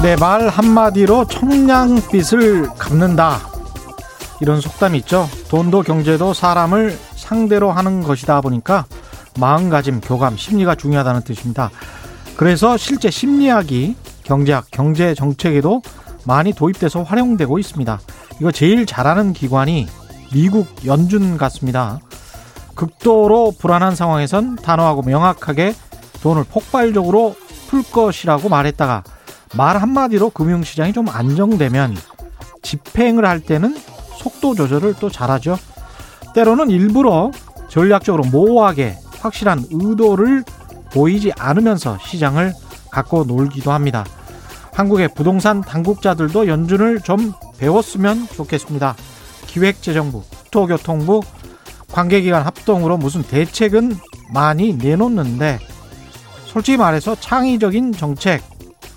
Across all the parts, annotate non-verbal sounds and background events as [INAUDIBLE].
네, 말 한마디로 청량빛을 갚는다. 이런 속담이 있죠. 돈도 경제도 사람을 상대로 하는 것이다 보니까 마음가짐, 교감, 심리가 중요하다는 뜻입니다. 그래서 실제 심리학이 경제학, 경제 정책에도 많이 도입돼서 활용되고 있습니다. 이거 제일 잘하는 기관이 미국 연준 같습니다. 극도로 불안한 상황에선 단호하고 명확하게 돈을 폭발적으로 풀 것이라고 말했다가 말 한마디로 금융시장이 좀 안정되면 집행을 할 때는 속도 조절을 또 잘하죠. 때로는 일부러 전략적으로 모호하게 확실한 의도를 보이지 않으면서 시장을 갖고 놀기도 합니다. 한국의 부동산 당국자들도 연준을 좀 배웠으면 좋겠습니다. 기획재정부, 국토교통부, 관계기관 합동으로 무슨 대책은 많이 내놓는데 솔직히 말해서 창의적인 정책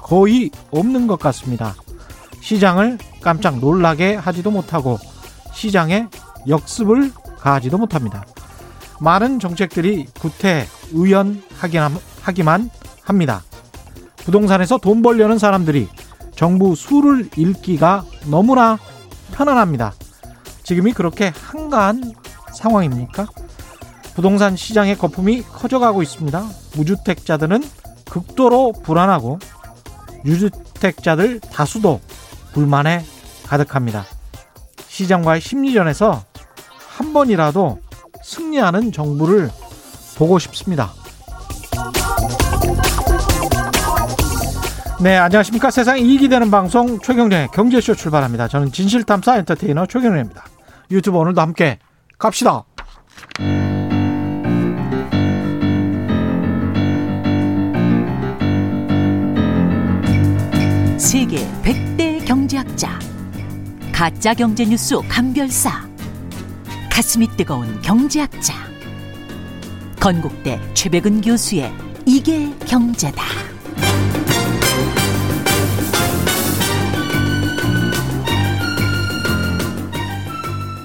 거의 없는 것 같습니다. 시장을 깜짝 놀라게 하지도 못하고 시장에 역습을 가하지도 못합니다. 많은 정책들이 구태 의연하기만 합니다. 부동산에서 돈 벌려는 사람들이 정부 수를 읽기가 너무나 편안합니다. 지금이 그렇게 한가한 상황입니까? 부동산 시장의 거품이 커져가고 있습니다. 무주택자들은 극도로 불안하고 유주택자들 다수도 불만에 가득합니다. 시장과의 심리전에서 한 번이라도 승리하는 정부를 보고 싶습니다. 네, 안녕하십니까. 세상에 이익이 되는 방송 최경련의 경제쇼 출발합니다. 저는 진실탐사 엔터테이너 최경련입니다. 유튜브 오늘도 함께 갑시다. 세계 100대 경제학자 가짜 경제 뉴스 감별사 가슴이 뜨거운 경제학자 건국대 최백은 교수의 이게 경제다.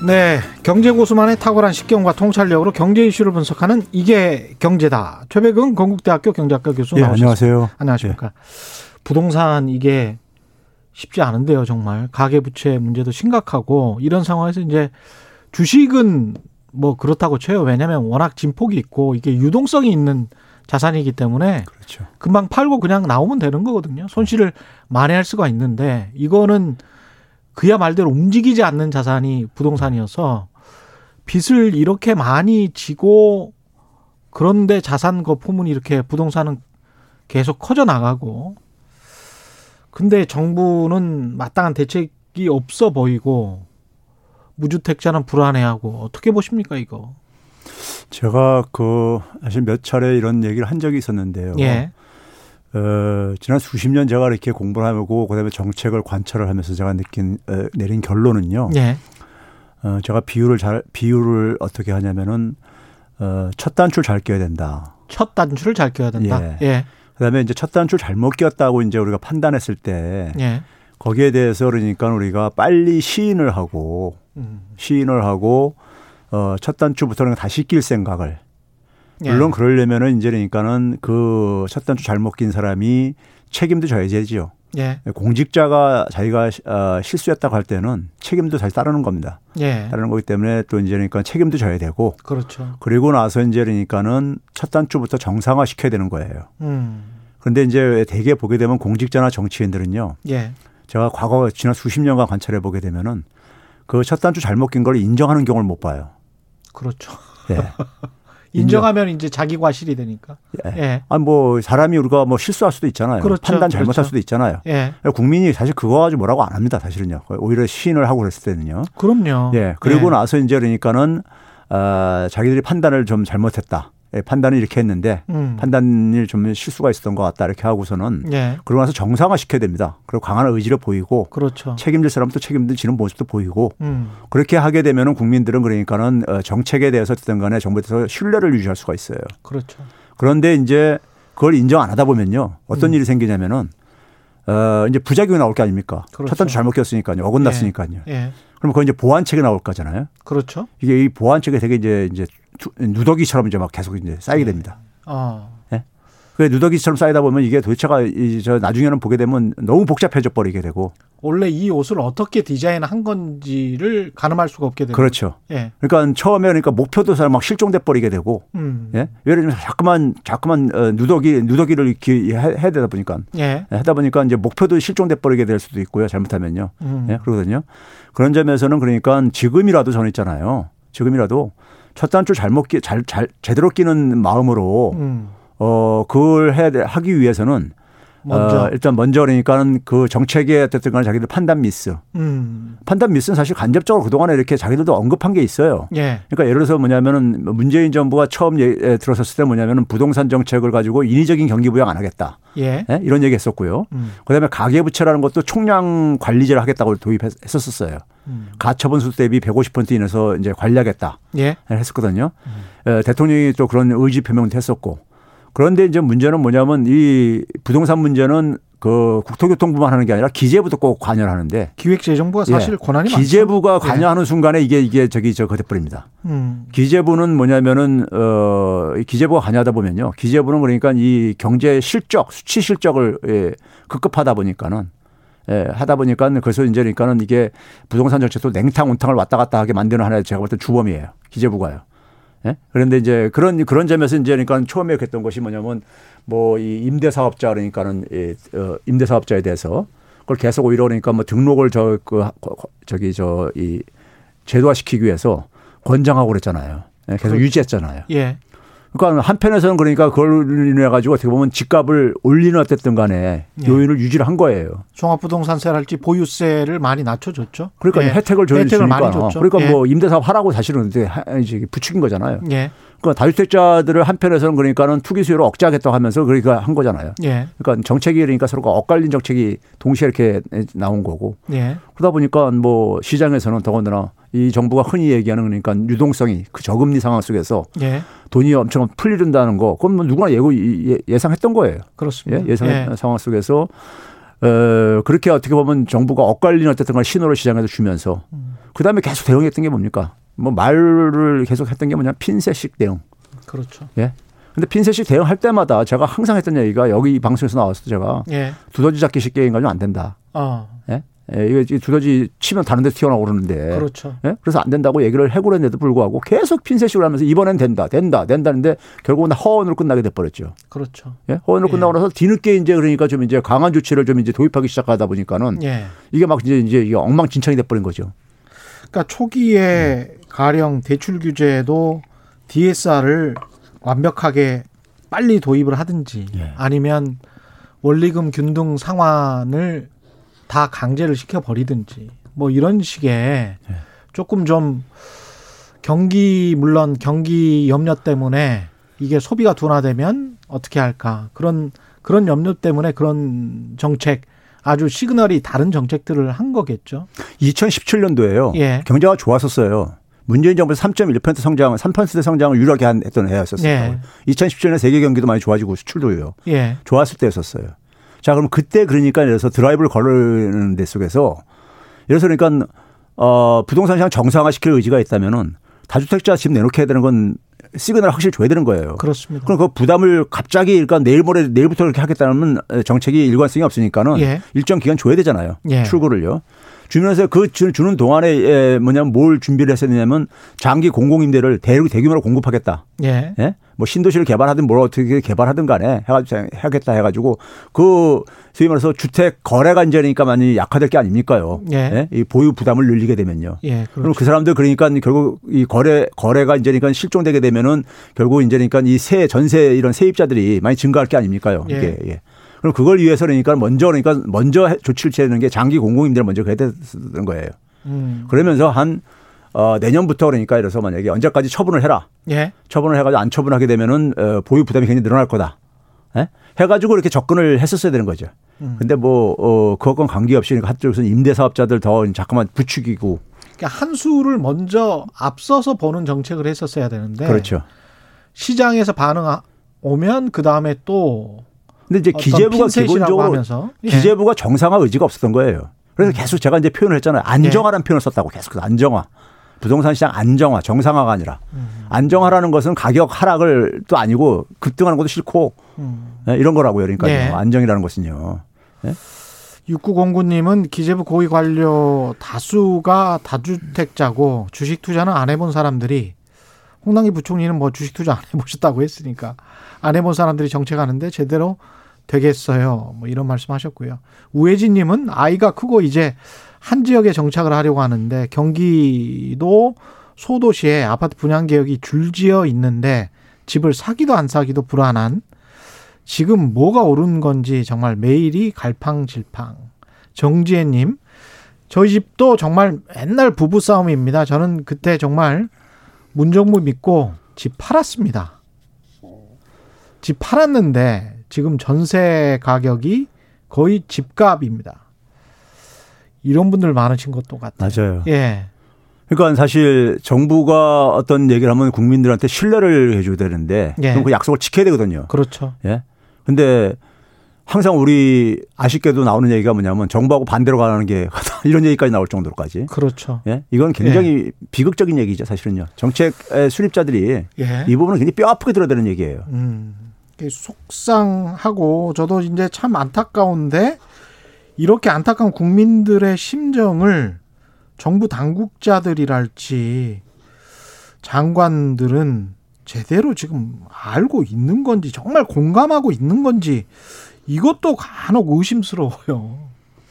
네, 경제 고수만의 탁월한 식견과 통찰력으로 경제 이슈를 분석하는 이게 경제다. 최백은 건국대학교 경제학과 교수 예, 나오셨습니다. 안녕하세요. 안녕하십니까. 부동산 이게 쉽지 않은데요, 정말. 가계 부채 문제도 심각하고 이런 상황에서 이제 주식은 뭐 그렇다고 쳐요. 왜냐하면 워낙 진폭이 있고 이게 유동성이 있는 자산이기 때문에 그렇죠. 금방 팔고 그냥 나오면 되는 거거든요. 손실을 만회할 수가 있는데 이거는 그야 말대로 움직이지 않는 자산이 부동산이어서 빚을 이렇게 많이 지고 그런데 자산 거품은 이렇게 부동산은 계속 커져 나가고 근데 정부는 마땅한 대책이 없어 보이고 무주택자는 불안해하고 어떻게 보십니까 이거? 제가 그 사실 몇 차례 이런 얘기를 한 적이 있었는데요. 예. 어, 지난 수십 년 제가 이렇게 공부를 하고 그다음에 정책을 관찰을 하면서 제가 느낀 어, 내린 결론은요. 예. 어, 제가 비율을 잘 비율을 어떻게 하냐면은 어, 첫 단추를 잘 껴야 된다. 첫 단추를 잘 껴야 된다. 예. 예. 그다음에 이제 첫 단추를 잘못 꼈다고 이제 우리가 판단했을 때 예. 거기에 대해서 그러니까 우리가 빨리 시인을 하고 음. 시인을 하고 어, 첫 단추부터는 다시 낄 생각을 예. 물론 그러려면은 이제 그러니까는 그 첫 단추 잘못 낀 사람이 책임도 져야 되지요. 예. 공직자가 자기가 어, 실수했다고 할 때는 책임도 잘 따르는 겁니다. 예. 따르는 거기 때문에 또 이제 그러니까 책임도 져야 되고 그렇죠. 그리고 나서 이제 그러니까는 첫 단추부터 정상화 시켜야 되는 거예요. 음. 그런데 이제 대개 보게 되면 공직자나 정치인들은요. 예. 제가 과거 지난 수십 년간 관찰해 보게 되면은 그 첫 단추 잘못 낀 걸 인정하는 경우를 못 봐요. 그렇죠. 예. [LAUGHS] 인정하면 이제 자기 과실이 되니까. 예. 예. 아니 뭐 사람이 우리가 뭐 실수할 수도 있잖아요. 그렇죠. 판단 잘못할 그렇죠. 수도 있잖아요. 예. 국민이 사실 그거 가지고 뭐라고 안 합니다. 사실은요. 오히려 시인을 하고 그랬을 때는요. 그럼요. 예. 그리고 예. 나서 이제 그러니까는 아, 자기들이 판단을 좀 잘못했다. 예, 판단을 이렇게 했는데 음. 판단이 좀 실수가 있었던 것 같다 이렇게 하고서는 예. 그러고 나서 정상화 시켜야 됩니다. 그리고 강한 의지를 보이고 그렇죠. 책임질 사람도 책임지는 모습도 보이고 음. 그렇게 하게 되면은 국민들은 그러니까는 어, 정책에 대해서 어쨌든 간에 정부에 대해서 신뢰를 유지할 수가 있어요. 그렇죠. 그런데 이제 그걸 인정 안 하다 보면요. 어떤 음. 일이 생기냐면은 어 이제 부작용이 나올 게 아닙니까? 그렇죠. 첫 단추 잘못 꼈으니까요. 어긋났으니까요. 예. 그럼 그건 이제 보완책이 나올 거잖아요. 그렇죠. 이게 이 보완책이 되게 이제 이제 두- 누더기처럼 이제 막 계속 이제 쌓이게 네. 됩니다. 어. 예? 그 누더기처럼 쌓이다 보면 이게 도대체가 이저 나중에는 보게 되면 너무 복잡해져 버리게 되고 원래 이 옷을 어떻게 디자인한 건지를 가늠할 수가 없게 되고 그렇죠. 예. 그러니까 처음에 그러니까 목표도 잘막 실종돼 버리게 되고 음. 예? 예를 들면 자꾸만 자꾸만 어, 누더기 누더기를 이렇게 해- 해야 되다 보니까 예. 하다 보니까 이제 목표도 실종돼 버리게 될 수도 있고요. 잘못하면요. 음. 예, 그러거든요. 그런 점에서는 그러니까 지금이라도 저는 있잖아요. 지금이라도 첫 단추 잘못 끼, 잘, 잘, 제대로 끼는 마음으로, 음. 어, 그걸 해야 돼, 하기 위해서는, 먼저 어, 일단 먼저 그러니까는 그 정책에 어쨌든 간에 자기들 판단 미스. 음. 판단 미스는 사실 간접적으로 그동안에 이렇게 자기들도 언급한 게 있어요. 예. 그러니까 예를 들어서 뭐냐면은 문재인 정부가 처음 예, 에, 들어섰을 때 뭐냐면은 부동산 정책을 가지고 인위적인 경기 부양 안 하겠다. 예. 예? 이런 얘기 했었고요. 음. 그다음에 가계부채라는 것도 총량 관리제를 하겠다고 도입했었어요. 음. 가처분수 대비 150% 인해서 이제 관리하겠다 예. 했었거든요. 에, 대통령이 또 그런 의지 표명도 했었고. 그런데 이제 문제는 뭐냐면 이 부동산 문제는 그 국토교통부만 하는 게 아니라 기재부도 꼭 관여를 하는데 기획재정부가 사실 예. 권한이 많죠. 기재부가 예. 관여하는 순간에 이게 이게 저기 저 거대버립니다. 음. 기재부는 뭐냐면은 어이 기재부가 관여하다 보면요. 기재부는 그러니까 이 경제 실적, 수치 실적을 예, 급급하다 보니까는 예, 하다 보니까 그래서 이제 그러니까는 이게 부동산 정책도 냉탕 온탕을 왔다 갔다 하게 만드는 하나의 제가 볼 때 주범이에요. 기재부가요. 예? 그런데 이제 그런 그런 점에서 이제 그러니까 처음에 했던 것이 뭐냐면 뭐 이 임대 사업자 그러니까는 이 어, 임대 사업자에 대해서 그걸 계속 오히려 그러니까 뭐 등록을 저 그 저기 저 이 제도화시키기 위해서 권장하고 그랬잖아요. 예, 계속 그렇죠. 유지했잖아요. 예. 그러니까 한편에서는 그러니까 그걸 인해 가지고 어떻게 보면 집값을 올리는 어쨌든 간에 예. 요인을 유지를 한 거예요. 종합부동산세랄지 보유세를 많이 낮춰줬죠. 그러니까 예. 혜택을 혜택을 줘주니까 많이 줬죠. 그러니까 예. 뭐 임대사업 하라고 사실은 이제 부추긴 거잖아요. 예. 그러니까 다주택자들을 한편에서는 그러니까는 투기 수요를 억제하겠다고 하면서 그러니까 한 거잖아요. 예. 그러니까 정책이 그러니까 서로가 엇갈린 정책이 동시에 이렇게 나온 거고 예. 그러다 보니까 뭐 시장에서는 더군다나 이 정부가 흔히 얘기하는 그러니까 유동성이 그 저금리 상황 속에서 예. 돈이 엄청 풀리른다는 거 그건 뭐 누구나 예고 예- 예상했던 거예요. 그렇습니다. 예, 예상 상황 속에서 어, 그렇게 어떻게 보면 정부가 엇갈린 어쨌든 간 신호를 시장에서 주면서 그 다음에 계속 대응했던 게 뭡니까? 뭐 말을 계속 했던 게 뭐냐 핀셋식 대응. 그렇죠. 예. 근데 핀셋식 대응할 때마다 제가 항상 했던 얘기가 여기 이 방송에서 나왔을 때 제가 예. 두더지 잡기식 게임 가지고 안 된다. 어. 예. 예, 이거 두더지 치면 다른 데 튀어나오고 그러는데. 그렇죠. 예? 그래서 안 된다고 얘기를 해고했는데도 불구하고 계속 핀셋식을 하면서 이번엔 된다, 된다, 된다는데 결국은 허언으로 끝나게 돼버렸죠. 그렇죠. 예? 허언으로 예. 끝나고 나서 뒤늦게 이제 그러니까 좀 이제 강한 조치를 좀 이제 도입하기 시작하다 보니까는 예. 이게 막 이제 이제 엉망진창이 돼버린 거죠. 그러니까 초기에 가령 대출 규제도 DSR을 완벽하게 빨리 도입을 하든지 예. 아니면 원리금 균등 상환을 다 강제를 시켜 버리든지 뭐 이런 식의 예. 조금 좀 경기 물론 경기 염려 때문에 이게 소비가 둔화되면 어떻게 할까 그런 그런 염려 때문에 그런 정책 아주 시그널이 다른 정책들을 한 거겠죠. 2017년도에요. 예. 경제가 좋았었어요. 문재인 정부에서 3.1% 성장, 3% 성장을 유일하게 한 했던 해였었어요. 예. 2017년에 세계 경기도 많이 좋아지고 수출도요. 예. 좋았을 때였었어요. 자, 그럼 그때 그러니까 그래서 드라이브를 걸는 데 속에서 예를 들어서 그러니까 어, 부동산 시장 정상화 시킬 의지가 있다면은 다주택자 집 내놓게 해야 되는 건 시그널 확실히 줘야 되는 거예요. 그렇습니다. 그럼 그 부담을 갑자기 그러니까 내일 모레 내일부터 그렇게 하겠다는 정책이 일관성이 없으니까는 예. 일정 기간 줘야 되잖아요. 예. 출구를요. 주면서 그 주- 주는 동안에 에, 뭐냐면 뭘 준비를 했었냐면 장기 공공임대를 대, 대규모로 공급하겠다. 예. 예? 뭐 신도시를 개발하든 뭘 어떻게 개발하든 간에 해가지고 하겠다 해가지고 그 소위 말해서 주택 거래 간제니까 많이 약화될 게 아닙니까요? 예. 이 보유 부담을 늘리게 되면요. 예. 그럼 그렇죠. 그 사람들 그러니까 결국 이 거래 거래가 이제니까 실종되게 되면은 결국 이제니까 이 세 전세 이런 세입자들이 많이 증가할 게 아닙니까요? 예. 이게 예. 그럼 그걸 위해서 그러니까 먼저 그러니까 먼저 해- 조치를 취하는 게 장기 공공임대를 먼저 해야 되는 거예요. 음. 그러면서 한 어, 내년부터 그러니까 이래서 만약에 언제까지 처분을 해라. 예. 처분을 해가지고 안 처분하게 되면은 어, 보유 부담이 굉장히 늘어날 거다. 예? 해가지고 이렇게 접근을 했었어야 되는 거죠. 음. 근데 뭐, 어, 그것과 관계없이 그러니까 한쪽에서는 임대사업자들 더 자꾸만 부추기고. 그러니까 한 수를 먼저 앞서서 보는 정책을 했었어야 되는데 그렇죠. 시장에서 반응 오면 그 다음에 또 근데 이제 기재부가 기본적으로 하면서 예. 기재부가 정상화 의지가 없었던 거예요. 그래서 계속 제가 이제 표현을 했잖아요. 안정화라는 표현을 썼다고 계속 안정화. 부동산 시장 안정화, 정상화가 아니라 음. 안정화라는 것은 가격 하락을 또 아니고 급등하는 것도 싫고 음. 네, 이런 거라고요. 그러니까 네. 안정이라는 것은요. 네? 6909님은 기재부 고위 관료 다수가 다주택자고 주식 투자는 안 해본 사람들이 홍남기 부총리는 뭐 주식 투자 안 해보셨다고 했으니까 안 해본 사람들이 정책하는데 제대로 되겠어요. 뭐 이런 말씀하셨고요. 우혜진님은 아이가 크고 이제 한 지역에 정착을 하려고 하는데 경기도 소도시에 아파트 분양 계획이 줄지어 있는데 집을 사기도 안 사기도 불안한 지금 뭐가 옳은 건지 정말 매일이 갈팡질팡. 정지혜님, 저희 집도 정말 옛날 부부 싸움입니다. 저는 그때 정말 문정부 믿고 집 팔았습니다. 집 팔았는데 지금 전세 가격이 거의 집값입니다. 이런 분들 많으신 것도 같아요. 맞아요. 예. 그러니까 사실 정부가 어떤 얘기를 하면 국민들한테 신뢰를 해줘야 되는데 예. 그럼 그 약속을 지켜야 되거든요. 그렇죠. 예. 근데 항상 우리 아쉽게도 나오는 얘기가 뭐냐면 정부하고 반대로 가는 게 [LAUGHS] 이런 얘기까지 나올 정도로까지. 그렇죠. 예? 이건 굉장히 예. 비극적인 얘기죠, 사실은요. 정책의 수립자들이 예. 이 부분은 굉장히 뼈 아프게 들어야 되는 얘기예요. 음. 속상하고 저도 이제 참 안타까운데 이렇게 안타까운 국민들의 심정을 정부 당국자들이랄지 장관들은 제대로 지금 알고 있는 건지 정말 공감하고 있는 건지 이것도 간혹 의심스러워요.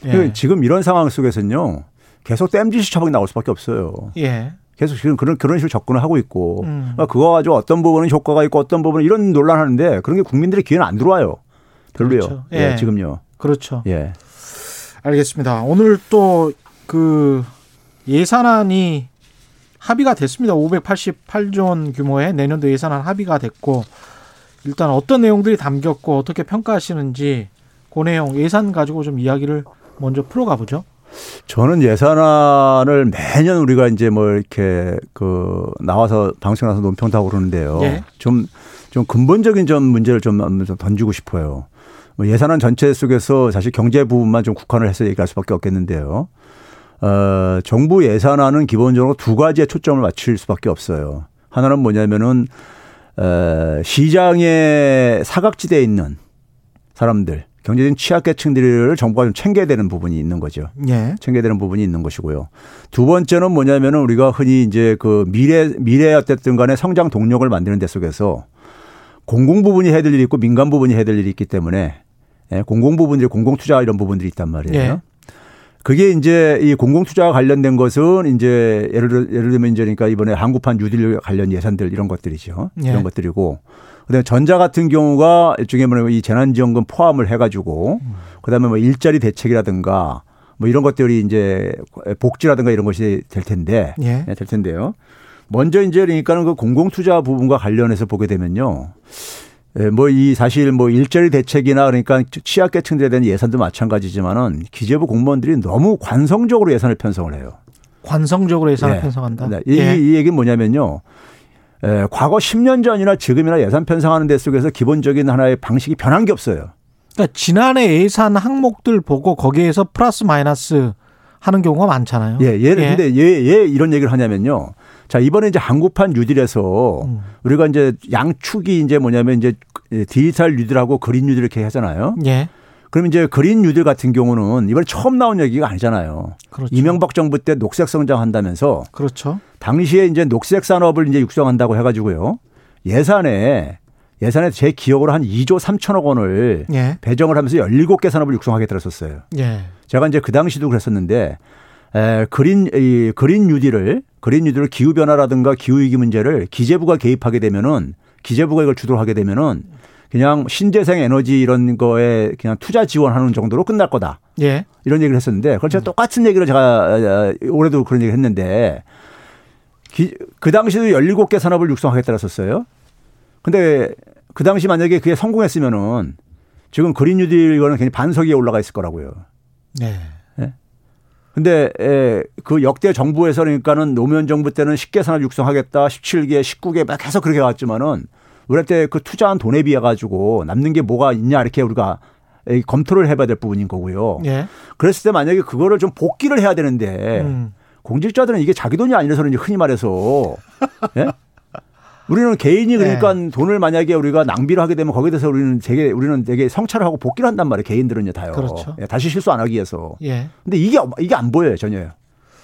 예. 그 지금 이런 상황 속에서는요. 계속 땜짓이 처방이 나올 수밖에 없어요. 예. 계속 지금 그런 그런 식으로 접근을 하고 있고 음. 그러니까 그거 가지고 어떤 부분은 효과가 있고 어떤 부분은 이런 논란하는데 그런 게 국민들의 귀에는 안 들어와요. 별로요. 그렇죠. 예. 예. 지금요. 그렇죠. 예. 알겠습니다. 오늘 또 그 예산안이 합의가 됐습니다. 588조 원 규모의 내년도 예산안 합의가 됐고 일단 어떤 내용들이 담겼고 어떻게 평가하시는지 그 내용 예산 가지고 좀 이야기를 먼저 풀어가 보죠. 저는 예산안을 매년 우리가 이제 뭐 이렇게 그 나와서 방송 나서 논평하고 그러는데요. 예. 좀, 좀 근본적인 점 문제를 좀 던지고 싶어요. 뭐 예산안 전체 속에서 사실 경제 부분만 좀 국한을 해서 얘기할 수밖에 없겠는데요. 어, 정부 예산안은 기본적으로 두 가지에 초점을 맞출 수밖에 없어요. 하나는 뭐냐면은 어, 시장에 사각지대에 있는 사람들, 경제적인 취약계층들을 정부가 좀 챙겨야 되는 부분이 있는 거죠. 예. 챙겨야 되는 부분이 있는 것이고요. 두 번째는 뭐냐면은 우리가 흔히 이제 그 미래 미래 어쨌든 간에 성장 동력을 만드는 데 속에서 공공 부분이 해야 될 일이 있고 민간 부분이 해야 될 일이 있기 때문에 예, 공공 부분들이 공공 투자 이런 부분들이 있단 말이에요. 예. 그게 이제 이 공공투자와 관련된 것은 이제 예를 예를 들면 이제 그러니까 이번에 한국판 뉴딜 관련 예산들 이런 것들이죠. 예. 이런 것들이고 그다음에 전자 같은 경우가 일종의 뭐이 재난지원금 포함을 해가지고 음. 그다음에 뭐 일자리 대책이라든가 뭐 이런 것들이 이제 복지라든가 이런 것이 될 텐데 예. 예될 텐데요. 먼저 이제 그러니까는 그 공공투자 부분과 관련해서 보게 되면요. 예, 뭐이 사실 뭐 일자리 대책이나 그러니까 취약계층들에 대한 예산도 마찬가지지만은 기재부 공무원들이 너무 관성적으로 예산을 편성을 해요. 관성적으로 예산을 네. 편성한다. 네. 이, 예. 이 얘기는 뭐냐면요. 에, 예, 과거 10년 전이나 지금이나 예산 편성하는 데 속에서 기본적인 하나의 방식이 변한 게 없어요. 그러니까 지난해 예산 항목들 보고 거기에서 플러스 마이너스 하는 경우가 많잖아요. 예, 예를 예. 근데 예, 예 이런 얘기를 하냐면요. 자, 이번에 이제 한국판 뉴딜에서 음. 우리가 이제 양축이 이제 뭐냐면 이제 디지털 뉴딜하고 그린 뉴딜 이렇게 하잖아요. 예. 그럼 이제 그린 뉴딜 같은 경우는 이번에 처음 나온 얘기가 아니잖아요. 그렇죠. 이명박 정부 때 녹색 성장한다면서 그렇죠. 당시에 이제 녹색 산업을 이제 육성한다고 해 가지고요. 예산에 예산에 제 기억으로 한 2조 3천억 원을 예. 배정을 하면서 17개 산업을 육성하게 들었었어요. 예. 제가 이제 그 당시도 그랬었는데 에, 그린 이 그린 뉴딜을 그린 뉴딜을 기후 변화라든가 기후 위기 문제를 기재부가 개입하게 되면은 기재부가 이걸 주도하게 되면은 그냥 신재생 에너지 이런 거에 그냥 투자 지원하는 정도로 끝날 거다. 예. 이런 얘기를 했었는데 그걸 제가 음. 똑같은 얘기를 제가 올해도 그런 얘기를 했는데 기, 그 당시에도 17개 산업을 육성하겠다고 했었어요. 근데 그 당시 만약에 그게 성공했으면은 지금 그린 뉴딜 이거는 굉장히 반석에 올라가 있을 거라고요. 네. 근데 에, 그 역대 정부에서 그러니까는 노무현 정부 때는 10개 산업 육성하겠다, 17개, 19개 막 계속 그렇게 왔지만은 우리 때 그 투자한 돈에 비해 가지고 남는 게 뭐가 있냐 이렇게 우리가 검토를 해봐야 될 부분인 거고요. 예. 그랬을 때 만약에 그거를 좀 복귀를 해야 되는데 음. 공직자들은 이게 자기 돈이 아니라서는 이제 흔히 말해서 예? 우리는 개인이 그러니까 네. 돈을 만약에 우리가 낭비를 하게 되면 거기에 대해서 우리는 되게 우리는 되게 성찰을 하고 복귀를 한단 말이에요. 개인들은요 다요. 그렇죠. 예, 다시 실수 안 하기 위해서. 예. 근데 이게 이게 안 보여요 전혀.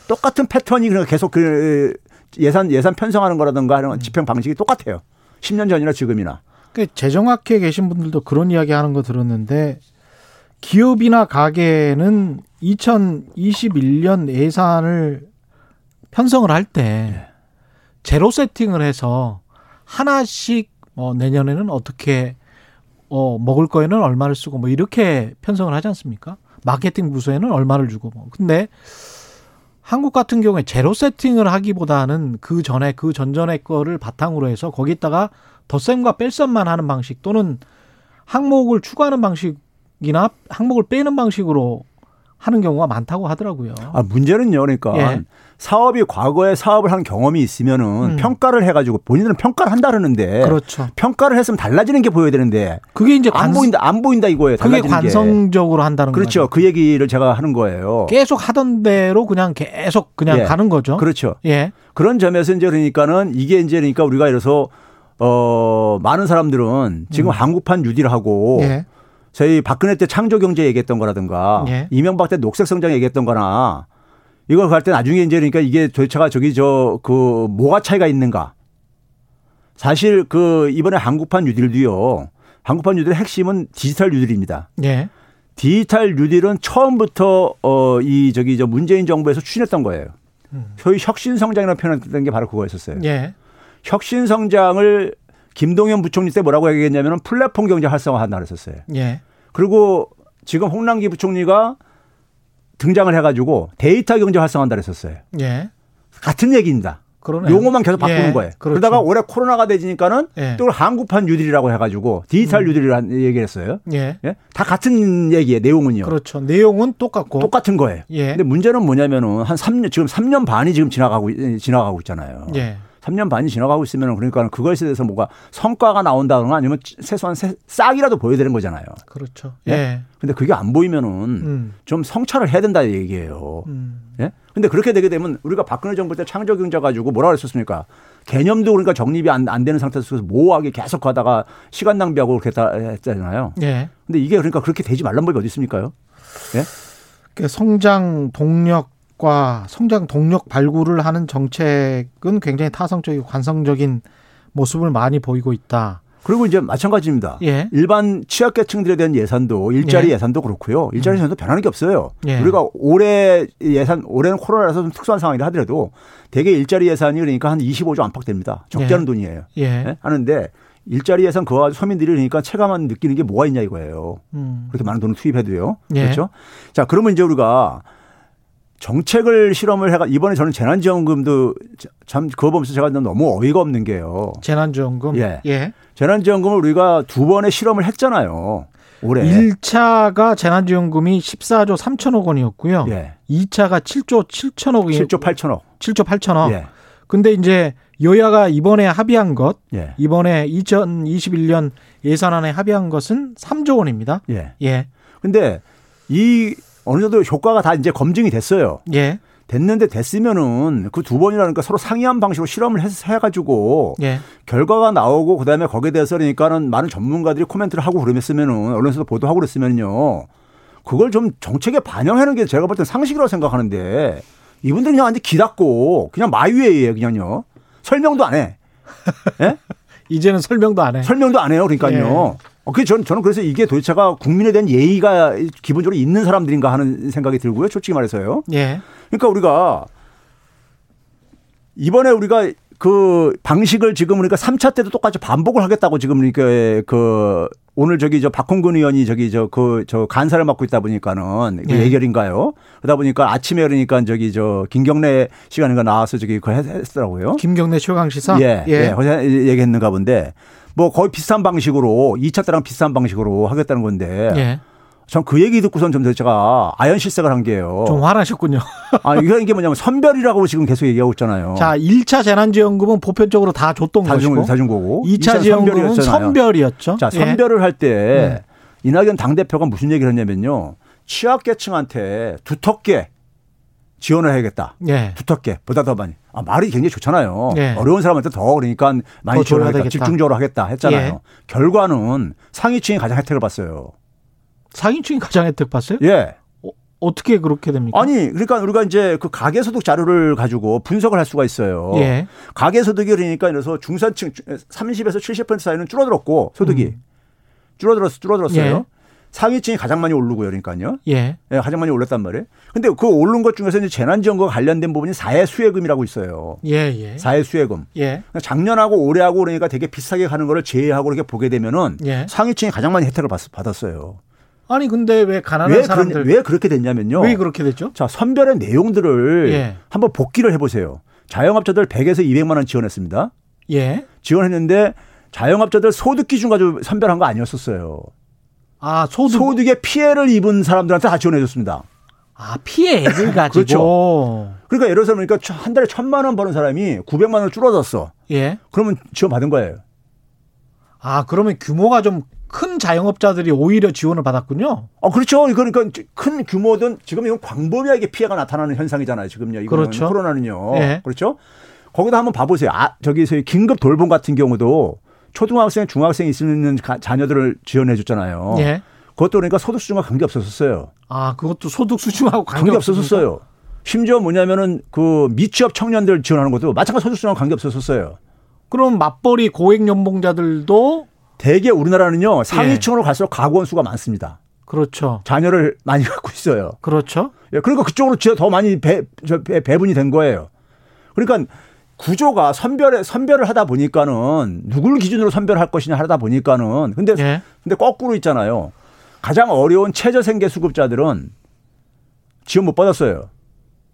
똑같은 패턴이 그냥 계속 그 예산 예산 편성하는 거라든가 하는 음. 집행 방식이 똑같아요. 10년 전이나 지금이나. 그 재정학회에 계신 분들도 그런 이야기 하는 거 들었는데 기업이나 가게는 2021년 예산을 편성을 할때 네. 제로 세팅을 해서 하나씩 어, 내년에는 어떻게 어, 먹을 거에는 얼마를 쓰고 뭐 이렇게 편성을 하지 않습니까? 마케팅 부서에는 얼마를 주고 뭐. 근데 한국 같은 경우에 제로 세팅을 하기보다는 그 전에 그 전전의 거를 바탕으로 해서 거기다가 덧셈과 뺄셈만 하는 방식 또는 항목을 추가하는 방식이나 항목을 빼는 방식으로 하는 경우가 많다고 하더라고요. 아, 문제는요. 그러니까 예. 사업이 과거에 사업을 한 경험이 있으면은 음. 평가를 해 가지고 본인들은 평가를 한다 그러는데 그렇죠. 평가를 했으면 달라지는 게 보여야 되는데 그게 이제 안 관... 보인다 안 보인다 이거예요. 그게 관성적으로 게. 한다는 그렇죠. 거죠. 그 얘기를 제가 하는 거예요. 계속 하던 대로 그냥 계속 그냥 예. 가는 거죠. 그렇죠. 예. 그런 점에서 이제 그러니까는 이게 이제 그러니까 우리가 이래서 어 많은 사람들은 지금 음. 한국판 뉴딜하고 예. 저희 박근혜 때 창조 경제 얘기했던 거라든가 예. 이명박 때 녹색 성장 얘기했던 거나 이걸 갈 때 나중에 이제 그러니까 이게 도대체가 저기 저 그 뭐가 차이가 있는가. 사실 그 이번에 한국판 뉴딜도요. 한국판 뉴딜의 핵심은 디지털 뉴딜입니다. 예. 디지털 뉴딜은 처음부터 어 이 저기 저 문재인 정부에서 추진했던 거예요. 음. 소위 혁신 성장이라고 표현했던 게 바로 그거였었어요. 예. 혁신 성장을 김동연 부총리 때 뭐라고 얘기했냐면 플랫폼 경제 활성화한다 그랬었어요. 예. 그리고 지금 홍남기 부총리가 등장을 해가지고 데이터 경제 활성화한다 그랬었어요. 예. 같은 얘기입니다. 그러네요. 용어만 계속 바꾸는 예, 거예요. 그렇죠. 그러다가 올해 코로나가 터지니까는 예. 또 한국판 뉴딜이라고 해가지고 디지털 음. 뉴딜이라는 얘기를 했어요. 예. 예. 다 같은 얘기예요. 내용은요. 그렇죠. 내용은 똑같고 똑같은 거예요. 예. 근데 문제는 뭐냐면은 한 3년 지금 3년 반이 지금 지나가고 지나가고 있잖아요. 예. 3년 반이 지나가고 있으면 그러니까 그것에 대해서 뭐가 성과가 나온다거나 아니면 최소한 싹이라도 보여야 되는 거잖아요. 그렇죠. 예. 예. 근데 그게 안 보이면은 음. 좀 성찰을 해야 된다 얘기예요. 음. 예? 근데 그렇게 되게 되면 우리가 박근혜 정부 때 창조 경제 가지고 뭐라 그랬었습니까? 개념도 그러니까 정립이 안, 안 되는 상태에서 모호하게 계속 가다가 시간 낭비하고 그렇게 했잖아요. 예. 근데 이게 그러니까 그렇게 되지 말란 법이 어디 있습니까요? 예? 그 성장 동력 과 성장 동력 발굴을 하는 정책은 굉장히 타성적이고 관성적인 모습을 많이 보이고 있다. 그리고 이제 마찬가지입니다. 예. 일반 취약계층들에 대한 예산도 일자리 예. 산도 그렇고요. 일자리 음. 예산도 변하는 게 없어요. 예. 우리가 올해 예산 올해는 코로나라서 좀 특수한 상황이라 하더라도 대개 일자리 예산이 그러니까 한 25조 안팎 됩니다. 적지 않은 예. 돈이에요. 예. 네? 하는데 일자리 예산 가지고 서민들이 그러니까 체감한 느끼는 게 뭐가 있냐 이거예요. 음. 그렇게 많은 돈을 투입해도요. 예. 그렇죠? 자, 그러면 이제 우리가 정책을 실험을 해가 이번에 저는 재난지원금도 참 그거 보면서 제가 너무 어이가 없는 게요. 재난지원금. 예. 예. 재난지원금을 우리가 두 번의 실험을 했잖아요. 올해. 1차가 재난지원금이 14조 3천억 원이었고요. 예. 2차가 7조 7천억이 7조 8천억. 7조 8천억. 예. 근데 이제 여야가 이번에 합의한 것, 예. 이번에 2021년 예산안에 합의한 것은 3조 원입니다. 예. 예. 근데 이 어느 정도 효과가 다 이제 검증이 됐어요. 예. 됐는데 됐으면은 그 두 번이라니까 서로 상이한 방식으로 실험을 해서 해가지고 예. 결과가 나오고 그다음에 거기에 대해서 그러니까는 많은 전문가들이 코멘트를 하고 그러면으면은 언론에서도 보도하고 그랬으면요 그걸 좀 정책에 반영하는 게 제가 볼 땐 상식이라고 생각하는데 이분들 그냥 완전 기닫고 그냥 마유예요 그냥요 설명도 안 해. 예? [LAUGHS] 이제는 설명도 안 해. 설명도 안 해요 그러니까요. 예. 어, 그 저는 저는 그래서 이게 도대체가 국민에 대한 예의가 기본적으로 있는 사람들인가 하는 생각이 들고요. 솔직히 말해서요. 예. 그러니까 우리가 이번에 우리가 그 방식을 지금 우리가 3차 때도 똑같이 반복을 하겠다고 지금 그러니까 그 오늘 저기 저 박홍근 의원이 저기 저 그저 그 간사를 맡고 있다 보니까는 그 예. 예결인가요? 그러다 보니까 아침에 그러니까 저기 저 김경래 시간인가 나와서 저기 그 했더라고요. 김경래 최강 시사. 예. 예. 예. 얘기했는가 본데 뭐 거의 비슷한 방식으로 2차 때랑 비슷한 방식으로 하겠다는 건데. 예. 전그 얘기 듣고선 좀 제가 아연 실색을 한 게요. 좀 화나셨군요. [LAUGHS] 아, 이게 이게 뭐냐면 선별이라고 지금 계속 얘기하고 있잖아요. 자, 1차 재난지원금은 보편적으로 다 줬던 다 것이고. 다 준 거고. 2차, 2차 지원금은 선별이었죠. 자, 선별을 예. 할때 음. 이낙연 당대표가 무슨 얘기를 했냐면요. 취약계층한테 두텁게 지원을 해야겠다. 예. 두텁게 보다 더 많이. 아, 말이 굉장히 좋잖아요. 예. 어려운 사람한테 더 그러니까 많이 지원하겠다. 집중적으로 하겠다 했잖아요. 예. 결과는 상위층이 가장 혜택을 봤어요. 상위층이 가장 혜택 봤어요? 예. 어 떻게 그렇게 됩니까? 아니, 그러니까 우리가 이제 그 가계소득 자료를 가지고 분석을 할 수가 있어요. 예. 가계소득이 그러니까 그래서 중산층 30에서 70% 사이는 줄어들었고 소득이 줄어들었 줄어들었어요. 상위층이 가장 많이 오르고요, 그러니까요. 예. 예, 가장 많이 올랐단 말이에요. 근데 그 오른 것 중에서 이제 재난지원과 관련된 부분이 사회 수혜금이라고 있어요. 예, 예. 사회 수혜금. 예. 그러니까 작년하고 올해하고 그러니까 되게 비슷하게 가는 거를 제외하고 이렇게 보게 되면은 예. 상위층이 가장 많이 혜택을 받, 받았어요. 아니 근데 왜 가난한 왜, 사람들 그런, 왜 그렇게 됐냐면요. 왜 그렇게 됐죠? 자, 선별의 내용들을 예. 한번 복기를 해 보세요. 자영업자들 100에서 200만 원 지원했습니다. 예. 지원했는데 자영업자들 소득 기준 가지고 선별한 거 아니었었어요. 아, 소득 소득에 피해를 입은 사람들한테 다 지원해줬습니다. 아, 피해 액을 [LAUGHS] 가지고 그렇죠. 그러니까 예를 들어서 그러니까 한 달에 천만 원 버는 사람이 900만 원 줄어들었어. 예. 그러면 지원 받은 거예요. 아, 그러면 규모가 좀 큰 자영업자들이 오히려 지원을 받았군요. 어, 그렇죠. 그러니까 큰 규모든 지금 이건 광범위하게 피해가 나타나는 현상이잖아요. 지금요. 이거는 그렇죠. 코로나는요. 예. 그렇죠. 거기다 한번 봐보세요. 아, 저기 서 긴급 돌봄 같은 경우도 초등학생, 중학생 있는 가- 자녀들을 지원해 줬잖아요. 예. 그것도 그러니까 소득 수준과 관계 없었어요. 아, 그것도 소득 수준하고 관계 관계 없었어요. 없었어요. 심지어 뭐냐면은 그 미취업 청년들 지원하는 것도 마찬가지 소득 수준과 관계 없었어요. 그럼 맞벌이 고액 연봉자들도 대개 우리나라는요 예. 상위층으로 갈수록 가구원 수가 많습니다. 그렇죠. 자녀를 많이 갖고 있어요. 그렇죠. 예, 그러니까 그쪽으로 지- 더 많이 배, 저, 배, 배분이 된 거예요. 그러니까 구조가 선별에 선별을 하다 보니까는 누굴 기준으로 선별할 것이냐 하다 보니까는 근데 예. 근데 거꾸로 있잖아요. 가장 어려운 최저생계 수급자들은 지원 못 받았어요.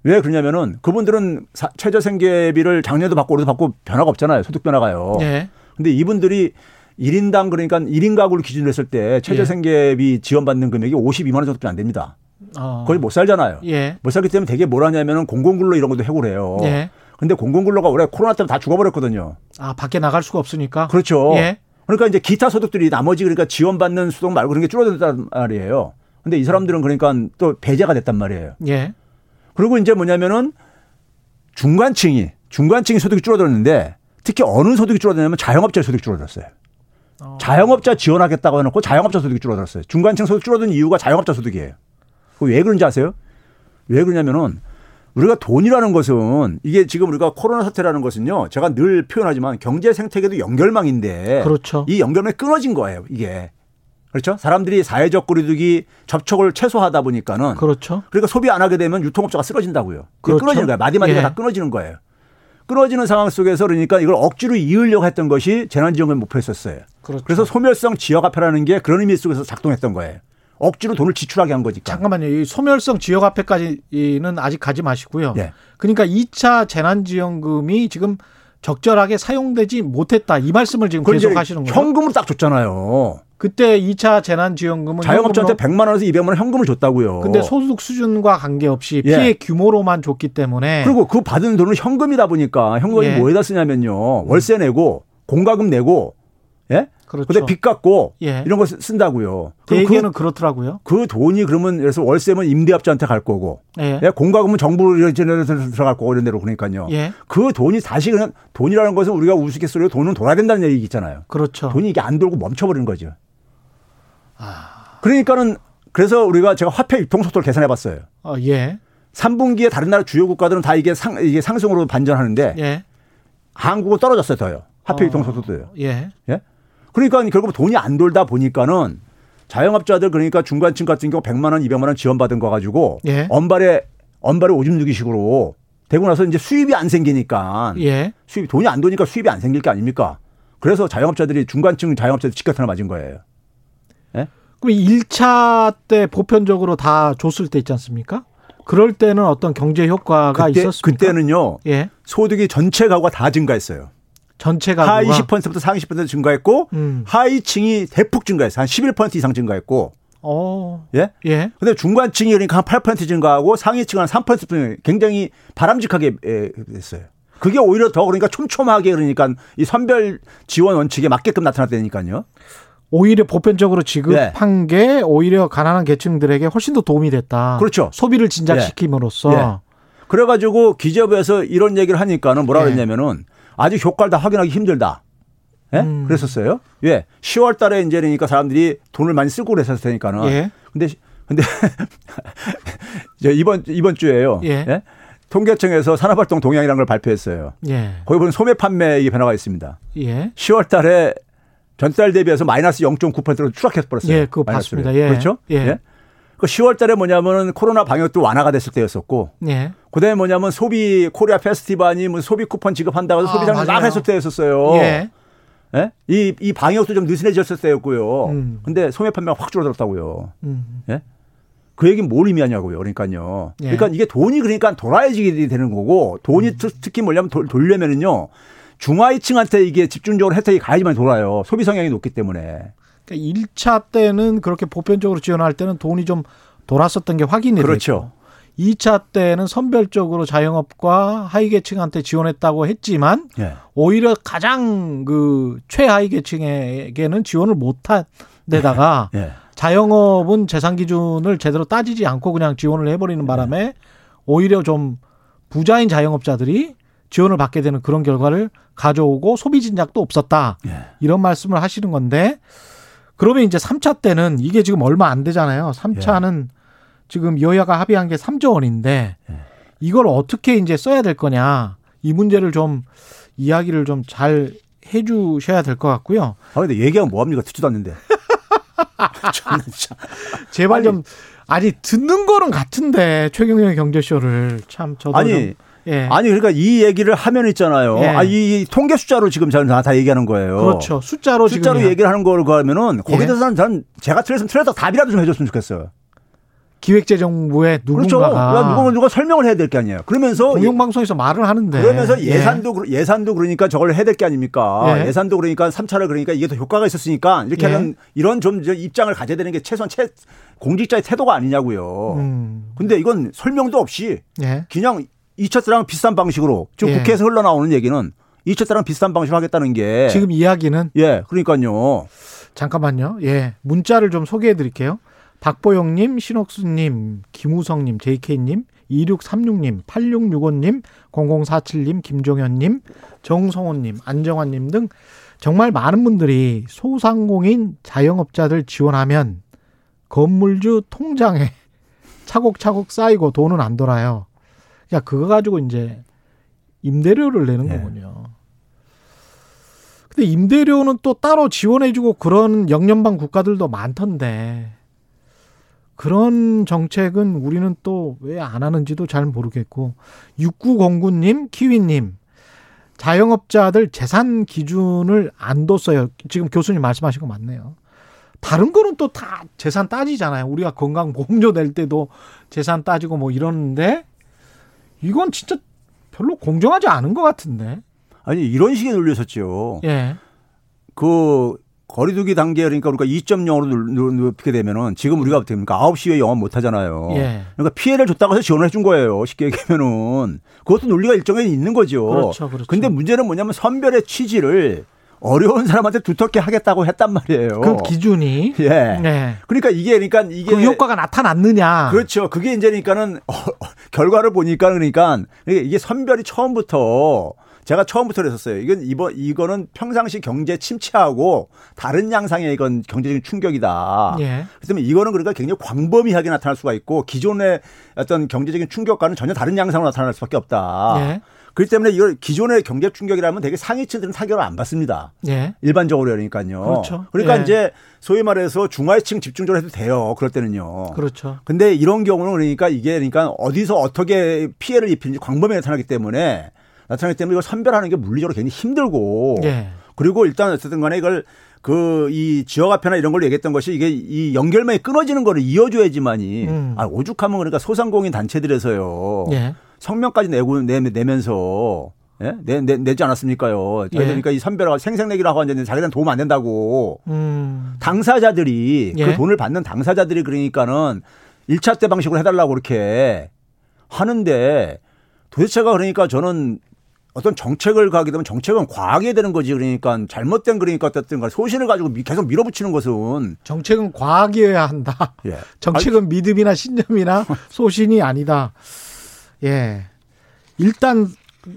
왜 그러냐면은 그분들은 사- 최저생계비를 작년에도 받고 올해도 받고 변화가 없잖아요. 소득 변화가요. 예. 근데 이분들이 1인당 그러니까 1인 가구를 기준으로 했을 때 최저생계비 지원받는 금액이 52만 원 정도밖에 안 됩니다. 어. 거의 못 살잖아요. 예. 못 살기 때문에 되게 뭘 하냐면은 공공근로 이런 것도 해고를 해요. 예. 근데 공공근로가 올해 코로나 때문에 다 죽어버렸거든요. 아, 밖에 나갈 수가 없으니까. 그렇죠. 예. 그러니까 이제 기타 소득들이 나머지 그러니까 지원받는 수당 말고 그런 게 줄어든단 말이에요. 근데 이 사람들은 그러니까 또 배제가 됐단 말이에요. 예. 그리고 이제 뭐냐면은 중간층이 중간층이 소득이 줄어들었는데 특히 어느 소득이 줄어드냐면 자영업자 소득이 줄어들었어요. 어. 자영업자 지원하겠다고 해놓고 자영업자 소득이 줄어들었어요. 중간층 소득 줄어든 이유가 자영업자 소득이에요. 왜 그런지 아세요? 왜 그러냐면은 우리가 돈이라는 것은 이게 지금 우리가 코로나 사태라는 것은요. 제가 늘 표현하지만 경제 생태계도 연결망인데 그렇죠. 이 연결망이 끊어진 거예요. 이게 그렇죠? 사람들이 사회적 거리두기 접촉을 최소화하다 보니까는 그렇죠. 그러니까 소비 안 하게 되면 유통업자가 쓰러진다고요. 그게 그렇죠. 끊어지는 거예요. 마디마디가 예. 다 끊어지는 거예요. 끊어지는 상황 속에서 그러니까 이걸 억지로 이으려고 했던 것이 재난지원금 목표였었어요. 그렇죠. 그래서 소멸성 지역 화폐라는 게 그런 의미 속에서 작동했던 거예요. 억지로 돈을 지출하게 한 거니까. 잠깐만요. 이 소멸성 지역 화폐까지는 아직 가지 마시고요. 예. 그러니까 2차 재난지원금이 지금 적절하게 사용되지 못했다. 이 말씀을 지금 계속 하시는 거예요. 현금으로 딱 줬잖아요. 그때 2차 재난지원금은 자영업자한테 현금으로 100만 원에서 200만 원 현금을 줬다고요. 근데 소득 수준과 관계없이 예. 피해 규모로만 줬기 때문에 그리고 그 받은 돈은 현금이다 보니까 현금이 예. 뭐에다 쓰냐면요. 월세 내고 공과금 내고 예? 그렇죠. 근데 빚 갚고 예. 이런 거 쓰- 쓴다고요. 그럼 그, 대개는 그렇더라고요. 그 돈이 그러면 그래서 월세면 임대업자한테 갈 거고 예. 예? 공과금은 정부 이런 데로 들어갈 거고 이런 데로 그러니까요. 예. 그 돈이 다시 그냥 돈이라는 것은 우리가 우스갯소리로 돈은 돌아야 된다는 얘기 있잖아요. 그렇죠. 돈이 이게 안 돌고 멈춰버리는 거죠. 아. 그러니까는 그래서 우리가 제가 화폐 유통 속도를 계산해 봤어요. 어, 예. 3분기에 다른 나라 주요 국가들은 다 이게 상 이게 상승으로 반전하는데 예. 한국은 떨어졌어요, 더요. 화폐 어. 유통 속도도요. 예. 예? 그러니까 결국 돈이 안 돌다 보니까는 자영업자들 그러니까 중간층 같은 경우 100만 원, 200만 원 지원받은 거 가지고 예. 언발에 언발에 오줌 누기식으로 되고 나서 이제 수입이 안 생기니까 예. 수입 돈이 안 도니까 수입이 안 생길 게 아닙니까? 그래서 자영업자들이 중간층 자영업자들 직격탄을 맞은 거예요. 그럼 1차 때 보편적으로 다 줬을 때 있지 않습니까? 그럴 때는 어떤 경제 효과가 그때, 있었습니까? 그때는요 예. 소득이 전체 가구가 다 증가했어요. 전체가 하위 10%부터 상위 10% 증가했고 음. 하위층이 대폭 증가했어요. 한 11% 이상 증가했고 어. 예? 예. 근데 중간층이 그러니까 한 8% 증가하고 상위층은 한3% 굉장히 바람직하게 에, 됐어요. 그게 오히려 더 그러니까 촘촘하게 그러니까 이 선별 지원 원칙에 맞게끔 나타났다니까요. 오히려 보편적으로 지급한 게 오히려 가난한 계층들에게 훨씬 더 도움이 됐다. 그렇죠. 소비를 진작시킴으로써 예. 그래가지고 기재부에서 이런 얘기를 하니까는 뭐라 예. 그랬냐면은 아직 효과를 다 확인하기 힘들다. 예? 음. 그랬었어요. 예. 10월 달에 이제 그러니까 사람들이 돈을 많이 쓰고 그랬었을 테니까는. 예. 근데 근데 [LAUGHS] 이제 이번 이번 주에요. 예. 통계청에서 산업활동 동향이라는 걸 발표했어요. 예. 거기 보면 소매 판매의 변화가 있습니다. 예. 10월 달에 전달 대비해서 마이너스 0.9%로 추락해서 버렸어요. 예, 그거 마이너스를. 봤습니다. 예. 그렇죠? 예. 그 10월 달에 뭐냐면은 코로나 방역도 완화가 됐을 때였었고 예. 그다음에 뭐냐면 소비 코리아 페스티벌이 뭐 소비 쿠폰 지급한다고 해서 아, 소비자를 막 맞아요. 했을 때였었어요. 예. 예? 이, 이 방역도 좀 느슨해졌을 때였고요. 음. 근데 소매 판매가 확 줄어들었다고요. 음. 예? 그 얘기는 뭘 의미하냐고요. 그러니까요. 예. 그러니까 이게 돈이 그러니까 돌아야지 되는 거고 돈이 특- 특히 뭐냐면 돌, 돌려면은요. 중하위층한테 이게 집중적으로 혜택이 가야지만 돌아요. 소비 성향이 높기 때문에. 그러니까 1차 때는 그렇게 보편적으로 지원할 때는 돈이 좀 돌았었던 게 확인이 그렇죠. 됐고 2차 때는 선별적으로 자영업과 하위 계층한테 지원했다고 했지만 예. 오히려 가장 그 최하위 계층에게는 지원을 못한 데다가 예. 자영업은 재산 기준을 제대로 따지지 않고 그냥 지원을 해버리는 바람에 오히려 좀 부자인 자영업자들이 지원을 받게 되는 그런 결과를 가져오고 소비 진작도 없었다. 예. 이런 말씀을 하시는 건데 그러면 이제 3차 때는 이게 지금 얼마 안 되잖아요. 3차는 지금 여야가 합의한 게 3조 원인데 예. 이걸 어떻게 이제 써야 될 거냐. 이 문제를 좀 이야기를 좀 잘 해주셔야 될 것 같고요. 아 근데 얘기하면 뭐합니까? 듣지도 않는데. [LAUGHS] 제발 아니. 좀 아니 듣는 거는 같은데 최경영의 경제쇼를 참 저도 아니 좀, 예 아니 그러니까 이 얘기를 하면 있잖아요. 예. 아, 이 통계 숫자로 지금 저는 다, 다 얘기하는 거예요. 그렇죠 숫자로 숫자로 지금 얘기를 하는 거를 그러면은 거기에 예. 대해서는 저는 제가 틀렸으면 틀렸다 답이라도 좀 해줬으면 좋겠어요. 기획재정부의 그렇죠. 누군가가 누가 누가 설명을 해야 될 게 아니에요. 그러면서 공영방송에서 말을 하는데 그러면서 예. 예산도 그러- 예산도 그러니까 저걸 해야 될 게 아닙니까? 예. 예. 산도 그러니까 3차를 그러니까 이게 더 효과가 있었으니까 이렇게 예. 하는 이런 좀 입장을 가져야 되는 게 최소한 채, 공직자의 태도가 아니냐고요. 음, 근데 이건 설명도 없이 예. 그냥 2차 때랑 비슷한 방식으로 지금 예. 국회에서 흘러나오는 얘기는 2차 때랑 비슷한 방식으로 하겠다는 게 지금 이야기는 예, 그러니까요. 잠깐만요. 예. 문자를 좀 소개해 드릴게요. 박보영 님, 신옥수 님, 김우성 님, JK님, 2636님, 8665님, 0047님, 김종현님, 정성호님, 안정환님 등 정말 많은 분들이 소상공인 자영업자들 지원하면 건물주 통장에 [LAUGHS] 차곡차곡 쌓이고 돈은 안 돌아요. 야, 그거 가지고 이제 임대료를 내는 예. 거군요. 근데 임대료는 또 따로 지원해주고 그런 영연방 국가들도 많던데 그런 정책은 우리는 또 왜 안 하는지도 잘 모르겠고 6909님, 키위님 자영업자들 재산 기준을 안 뒀어요. 지금 교수님 말씀하신 거 맞네요. 다른 거는 또 다 재산 따지잖아요. 우리가 건강보험료 낼 때도 재산 따지고 뭐 이러는데 이건 진짜 별로 공정하지 않은 것 같은데. 아니 이런 식의 논리였었죠. 예. 그 거리두기 단계 그러니까 우리가 2.0으로 높게 되면은 지금 우리가 어떻게 됩니까? 9시 에 영업 못 하잖아요. 예. 그러니까 피해를 줬다고 해서 지원을 해준 거예요. 쉽게 얘기하면은 그것도 논리가 일정에 있는 거죠. 그렇죠, 그렇죠. 근데 문제는 뭐냐면 선별의 취지를 어려운 사람한테 두텁게 하겠다고 했단 말이에요. 그 기준이 예. 네. 그러니까 이게 그러니까 이게 그 효과가 나타났느냐. 그렇죠. 그게 이제 그러니까는 어, 결과를 보니까 그러니까 이게 선별이 처음부터 제가 처음부터 그랬었어요. 이건 이번 이거는 평상시 경제 침체하고 다른 양상의 이건 경제적인 충격이다. 예. 그렇다면 이거는 그러니까 굉장히 광범위하게 나타날 수가 있고 기존의 어떤 경제적인 충격과는 전혀 다른 양상으로 나타날 수밖에 없다. 예. 그렇기 때문에 이걸 기존의 경제 충격이라면 되게 상위층들은 타격을 안 받습니다. 예. 일반적으로 그러니까요. 그렇죠. 그러니까 예. 이제 소위 말해서 중하위층 집중적으로 해도 돼요. 그럴 때는요. 그렇죠. 근데 이런 경우는 그러니까 이게 그러니까 어디서 어떻게 피해를 입히는지 광범위하게 나타나기 때문에 나타나기 때문에 이걸 선별하는 게 물리적으로 굉장히 힘들고 예. 그리고 일단 어쨌든 간에 이걸 그 이 지역 화폐나 이런 걸로 얘기했던 것이 이게 이 연결망이 끊어지는 거를 이어줘야지만이 음. 아 오죽하면 그러니까 소상공인 단체들에서요 예. 성명까지 내고 내, 내면서 예? 내, 내, 내지 않았습니까요? 예. 그러니까 이 선별하고 생색내기로 하고 앉았는데 자기들은 도움 안 된다고 음. 당사자들이 예. 그 돈을 받는 당사자들이 그러니까는 1차 때 방식으로 해달라고 그렇게 하는데 도대체가 그러니까 저는 어떤 정책을 가게 되면 정책은 과하게 되는 거지 그러니까 잘못된 그러니까 어쨌든 간 소신을 가지고 미- 계속 밀어붙이는 것은 정책은 과학이어야 한다. 예. [LAUGHS] 정책은 믿음이나 신념이나 [LAUGHS] 소신이 아니다. 예. 일단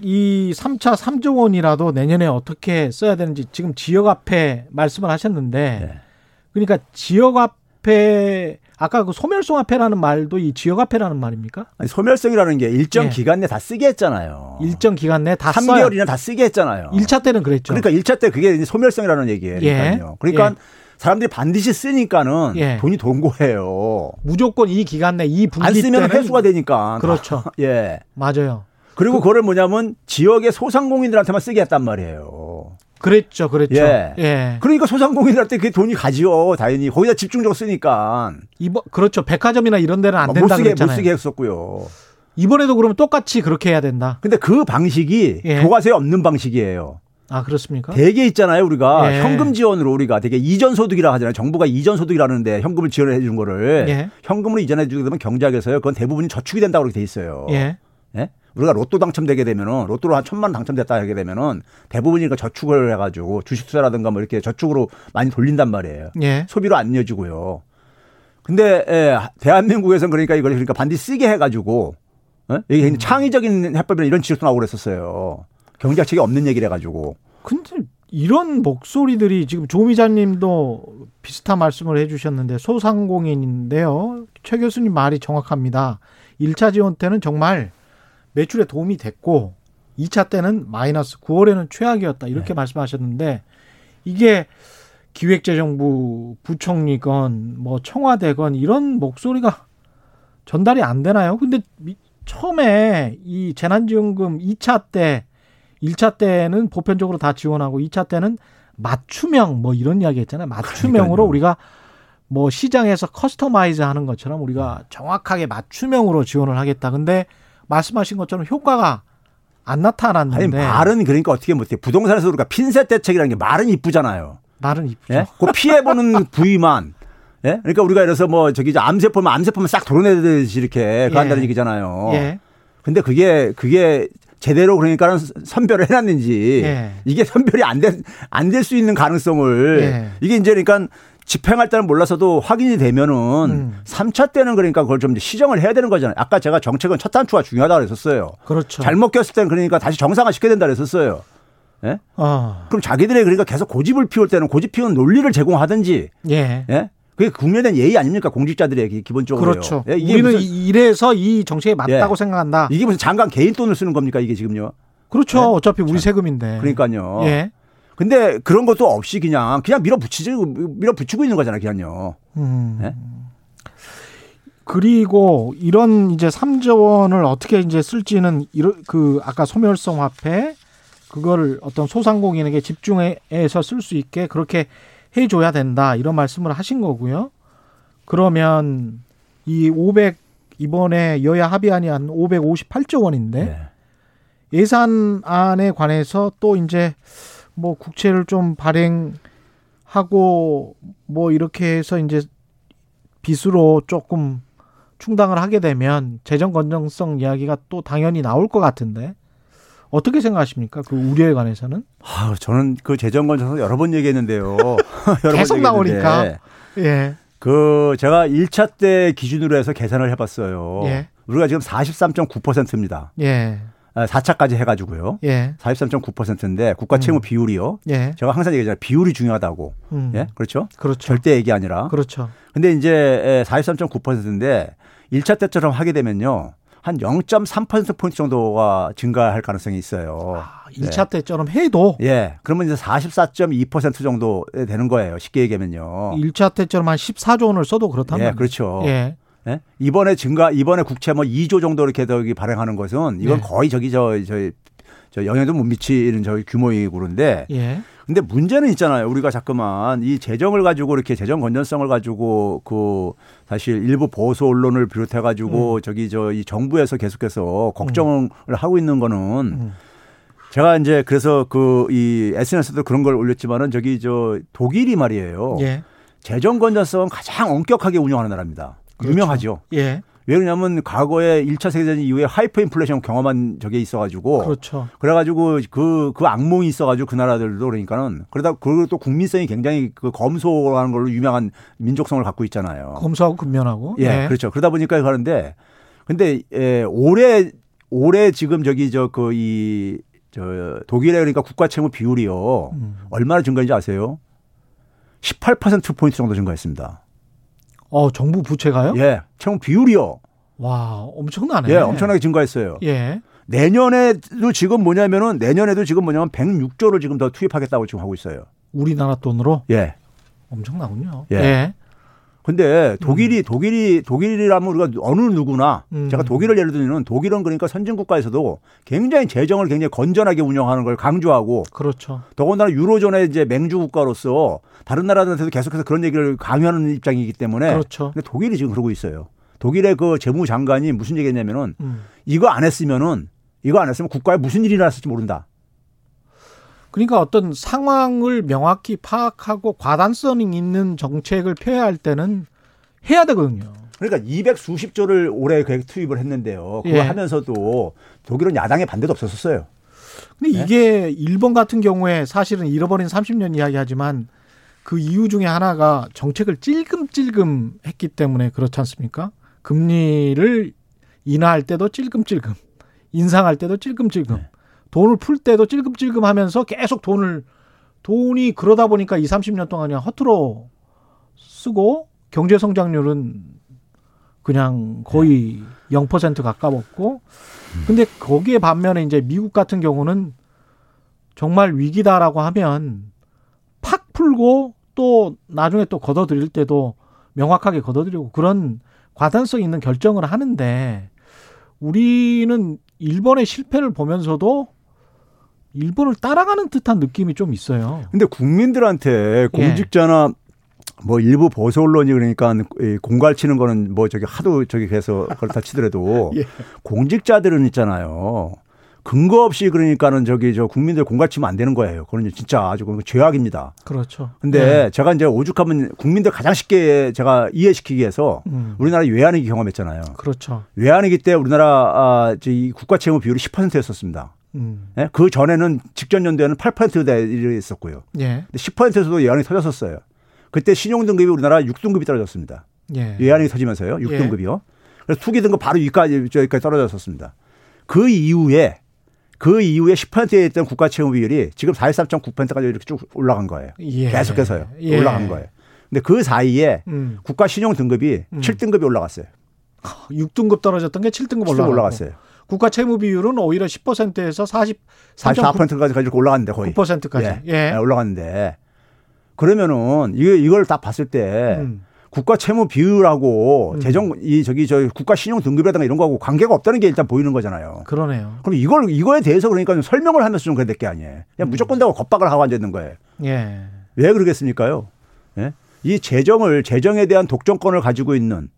이 3차 3조 원이라도 내년에 어떻게 써야 되는지 지금 지역 화폐 말씀을 하셨는데 네. 그러니까 지역 화폐 아까 그 소멸성 화폐라는 말도 이 지역 화폐라는 말입니까? 아니, 소멸성이라는 게 일정 예. 기간 내 다 쓰게 했잖아요. 일정 기간 내에 다 써야 3개월이나 다 쓰게 했잖아요. 1차 때는 그랬죠. 그러니까 1차 때 그게 소멸성이라는 얘기예요. 예. 그러니까 예. 사람들이 반드시 쓰니까는 예. 돈이 돈 거예요. 무조건 이 기간 내 이 분기 안 쓰면 때는 회수가 되니까. 그렇죠. [LAUGHS] 예. 맞아요. 그리고 그, 거를 뭐냐면 지역의 소상공인들한테만 쓰게 했단 말이에요. 그랬죠. 그랬죠. 예. 예. 그러니까 소상공인들한테 그게 돈이 가지요. 당연히 거기다 집중적으로 쓰니까 이번 그렇죠. 백화점이나 이런 데는 안못 된다 쓰게 못 그랬잖아요. 쓰게 했었고요. 이번에도 그러면 똑같이 그렇게 해야 된다. 근데 그 방식이 예. 교과서에 없는 방식이에요. 아 그렇습니까? 대개 있잖아요, 우리가 예. 현금 지원으로 우리가 되게 이전 소득이라 하잖아요. 정부가 이전 소득이라는데 현금을 지원을 해주는 거를 예. 현금으로 이전해 주게 되면 경제학에서요. 그건 대부분이 저축이 된다고 그렇게 돼 있어요. 예. 예? 우리가 로또 당첨되게 되면은 로또로 한 천만 원 당첨됐다 하게 되면은 대부분이 그 저축을 해가지고 주식 투자라든가 뭐 이렇게 저축으로 많이 돌린단 말이에요. 예. 소비로 안 이어지고요. 근데 예, 대한민국에서는 그러니까 이걸 그러니까 반드시 쓰게 해가지고 예? 이게 음. 창의적인 해법이나 이런 지적도 나오고 그랬었어요. 경제학책이 없는 얘기를 해가지고. 근데 이런 목소리들이 지금 조미자님도 비슷한 말씀을 해주셨는데 소상공인인데요. 최 교수님 말이 정확합니다. 1차 지원 때는 정말 매출에 도움이 됐고 2차 때는 마이너스 9월에는 최악이었다 이렇게 네. 말씀하셨는데 이게 기획재정부 부총리건 뭐 청와대건 이런 목소리가 전달이 안 되나요? 근데 미- 처음에 이 재난지원금 2차 때 1차 때는 보편적으로 다 지원하고 2차 때는 맞춤형 뭐 이런 이야기 했잖아요. 맞춤형으로 그러니까요. 우리가 뭐 시장에서 customize 하는 것처럼 우리가 정확하게 맞춤형으로 지원을 하겠다. 근데 말씀하신 것처럼 효과가 안 아니 나타났는데 말은 그러니까 어떻게 못해 부동산에서 우리가 핀셋 대책이라는 게 말은 이쁘잖아요. 말은 이쁘죠. 예? 그 피해 보는 [LAUGHS] 부위만 예? 그러니까 우리가 이래서 뭐 저기 암세포면 암세포면 싹 도려내듯이 이렇게 그 예. 한다는 얘기잖아요. 예. 근데 그게 그게 제대로 그러니까는 선별을 해놨는지 예. 이게 선별이 안된안될 수 있는 가능성을 예. 이게 이제 그러니까 집행할 때는 몰라서도 확인이 되면은 음. 삼 3차 때는 그러니까 그걸 좀 시정을 해야 되는 거잖아요. 아까 제가 정책은 첫 단추가 중요하다고 그랬었어요. 그렇죠. 잘못 꼈을 때는 그러니까 다시 정상화 시켜야 된다 그랬었어요. 예? 어. 그럼 자기들의 그러니까 계속 고집을 피울 때는 고집 피우는 논리를 제공하든지 예. 예? 그게 대한 예의 아닙니까? 공직자들의 기- 기본적으로. 그렇죠. 예? 우리는 무슨, 이래서 이 정책이 맞다고 예. 생각한다. 이게 무슨 장관 개인 돈을 쓰는 겁니까? 이게 지금요. 그렇죠. 예? 어차피 우리 세금인데. 그러니까요. 예. 근데 그런 것도 없이 그냥 그냥 밀어붙이지 밀어붙이고 있는 거잖아요, 그냥요. 음. 예? 그리고 이런 이제 3조 원을 어떻게 이제 쓸지는 그 아까 소멸성 화폐 그거를 어떤 소상공인에게 집중해서 쓸 수 있게 그렇게 해 줘야 된다. 이런 말씀을 하신 거고요. 그러면 이 500 이번에 여야 합의안이 한 558조 원인데 네. 예산안에 관해서 또 이제 뭐 국채를 좀 발행하고 뭐 이렇게 해서 이제 빚으로 조금 충당을 하게 되면 재정 건전성 이야기가 또 당연히 나올 것 같은데 어떻게 생각하십니까? 그 우려에 관해서는? 아, 저는 그 재정 건전성 여러 번 얘기했는데요. [LAUGHS] 여러 계속 번 나오니까. 예. 그 제가 1차 때 기준으로 해서 계산을 해봤어요. 예. 우리가 지금 43.9%입니다. 예. 4차까지 해가지고요. 예. 43.9%인데 국가 채무 음. 비율이요. 예. 제가 항상 얘기하잖아요. 비율이 중요하다고. 음. 예, 그렇죠. 그렇죠. 절대 얘기 아니라. 그렇죠. 근데 이제 43.9%인데 1차 때처럼 하게 되면요. 한 0.3%포인트 정도가 증가할 가능성이 있어요. 아, 2차 때처럼 해도 예. 그러면 이제 44.2% 정도 되는 거예요. 쉽게 얘기하면요. 1차 때처럼 한 14조 원을 써도 그렇다면 예, 그렇죠. 예. 예? 이번에 증가, 이번에 국채 뭐 2조 정도 이렇게 저기 발행하는 것은 이건 네. 거의 저기 저, 저, 저 영향도 못 미치는 저기 규모이고 그런데 예. 근데 문제는 있잖아요. 우리가 자꾸만 이 재정을 가지고 이렇게 재정 건전성을 가지고 그 사실 일부 보수 언론을 비롯해 가지고 음. 저기 저 이 정부에서 계속해서 걱정을 하고 있는 거는 음. 제가 이제 그래서 그 이 SNS도 그런 걸 올렸지만은 저기 저 독일이 말이에요. 예. 재정 건전성은 가장 엄격하게 운영하는 나라입니다. 그렇죠. 유명하죠. 예. 왜냐하면 과거에 1차 세계대전 이후에 하이퍼 인플레이션 경험한 적이 있어가지고 그렇죠. 그래가지고 그, 그 악몽이 있어가지고 그 나라들도 그러니까는 그러다 그리고 또 국민성이 굉장히 그 검소하는 걸로 유명한 민족성을 갖고 있잖아요. 검소하고 근면하고. 예, 그렇죠. 그러다 보니까 그러는데 근데 예, 올해 올해 지금 저기 저 그 이 저 독일의 그러니까 국가 채무 비율이요. 음. 얼마나 증가인지 아세요? 18% 포인트 정도 증가했습니다. 어, 정부 부채가요? 예. 채무 비율이요. 와, 엄청나네. 예, 엄청나게 증가했어요. 예. 내년에도 지금 뭐냐면은 내년에도 지금 뭐냐면 106조를 지금 더 투입하겠다고 지금 하고 있어요. 우리나라 돈으로 예. 엄청나군요. 예. 예. 근데 독일이 독일이 독일이라면 우리가 어느 누구나 음. 제가 독일을 예를 들면 독일은 그러니까 선진 국가에서도 굉장히 재정을 굉장히 건전하게 운영하는 걸 강조하고 그렇죠. 더군다나 유로존의 이제 맹주 국가로서 다른 나라들한테도 계속해서 그런 얘기를 강요하는 입장이기 때문에 그렇죠. 근데 독일이 지금 그러고 있어요. 독일의 그 재무장관이 무슨 얘기했냐면은 음. 이거 안 했으면은 이거 안 했으면 국가에 무슨 일이 일어났을지 모른다. 그러니까 어떤 상황을 명확히 파악하고 과단성 있는 정책을 펴야 할 때는 해야 되거든요. 그러니까 200 수십 조를 올해 계획 투입을 했는데요. 그거 예. 하면서도 독일은 야당의 반대도 없었었어요. 근데 네? 이게 일본 같은 경우에 사실은 잃어버린 30년 이야기하지만 그 이유 중에 하나가 정책을 찔끔찔끔 했기 때문에 그렇지 않습니까? 금리를 인하할 때도 찔끔찔끔, 인상할 때도 찔끔찔끔, 네. 돈을 풀 때도 찔끔찔끔 하면서 계속 돈을 돈이 그러다 보니까 2, 30년 동안 그냥 허투루 쓰고 경제 성장률은 그냥 거의 0% 가까웠고 근데 거기에 반면에 이제 미국 같은 경우는 정말 위기다라고 하면 팍 풀고 또 나중에 또 걷어들일 때도 명확하게 걷어들이고 그런 과단성 있는 결정을 하는데 우리는 일본의 실패를 보면서도 일본을 따라가는 듯한 느낌이 좀 있어요. 근데 국민들한테 공직자나 뭐 일부 보수 언론이 그러니까 이 공갈 치는 거는 뭐 저기 하도 저기 해서 그렇다 치더라도 [LAUGHS] 예. 공직자들은 있잖아요. 근거 없이 그러니까는 저기 저 국민들 공갈 치면 안 되는 거예요. 그건 진짜 아주 그건 죄악입니다. 그렇죠. 근데 제가 이제 오죽하면 국민들 가장 쉽게 제가 이해시키기 위해서 음, 우리나라 외환위기 경험했잖아요. 그렇죠. 외환위기 때 우리나라 아, 이 국가 채무 비율이 10%였었습니다. 음, 예? 그 전에는 직전 연도에는 8%대 있었고요. 예, 근데 10%에서도 외환이 터졌었어요. 그때 신용 등급이 우리나라 6등급이 떨어졌습니다. 예. 외환이 터지면서요. 6등급이요. 그래서 투기 등급 바로 위까지 저기까지 떨어졌었습니다. 그 이후에 그 이후에 10%에 있던 국가 채무 비율이 지금 43.9%까지 이렇게 쭉 올라간 거예요. 예. 계속해서요. 예. 올라간 거예요. 근데 그 사이에 음, 국가 신용 등급이 음. 7등급이 올라갔어요. 6등급 떨어졌던 게 7등급 7등급 올라가고 올라갔어요. 국가 채무 비율은 오히려 10%에서 44.9%까지 44%까지 가지고 올라갔는데 거의. 예. 예, 올라갔는데 그러면은 이거 이걸 딱 봤을 때 음, 국가 채무 비율하고 음. 재정 이 저기 저 국가 신용 등급이라든가 이런 거하고 관계가 없다는 게 일단 보이는 거잖아요. 그러네요. 그럼 이걸 이거에 대해서 그러니까 좀 설명을 하면서 좀 그래야 될 게 아니에요. 그냥 무조건 다고 겁박을 하고 앉아 있는 거예요. 예. 왜 그러겠습니까요? 예? 이 재정을 재정에 대한 독점권을 가지고 있는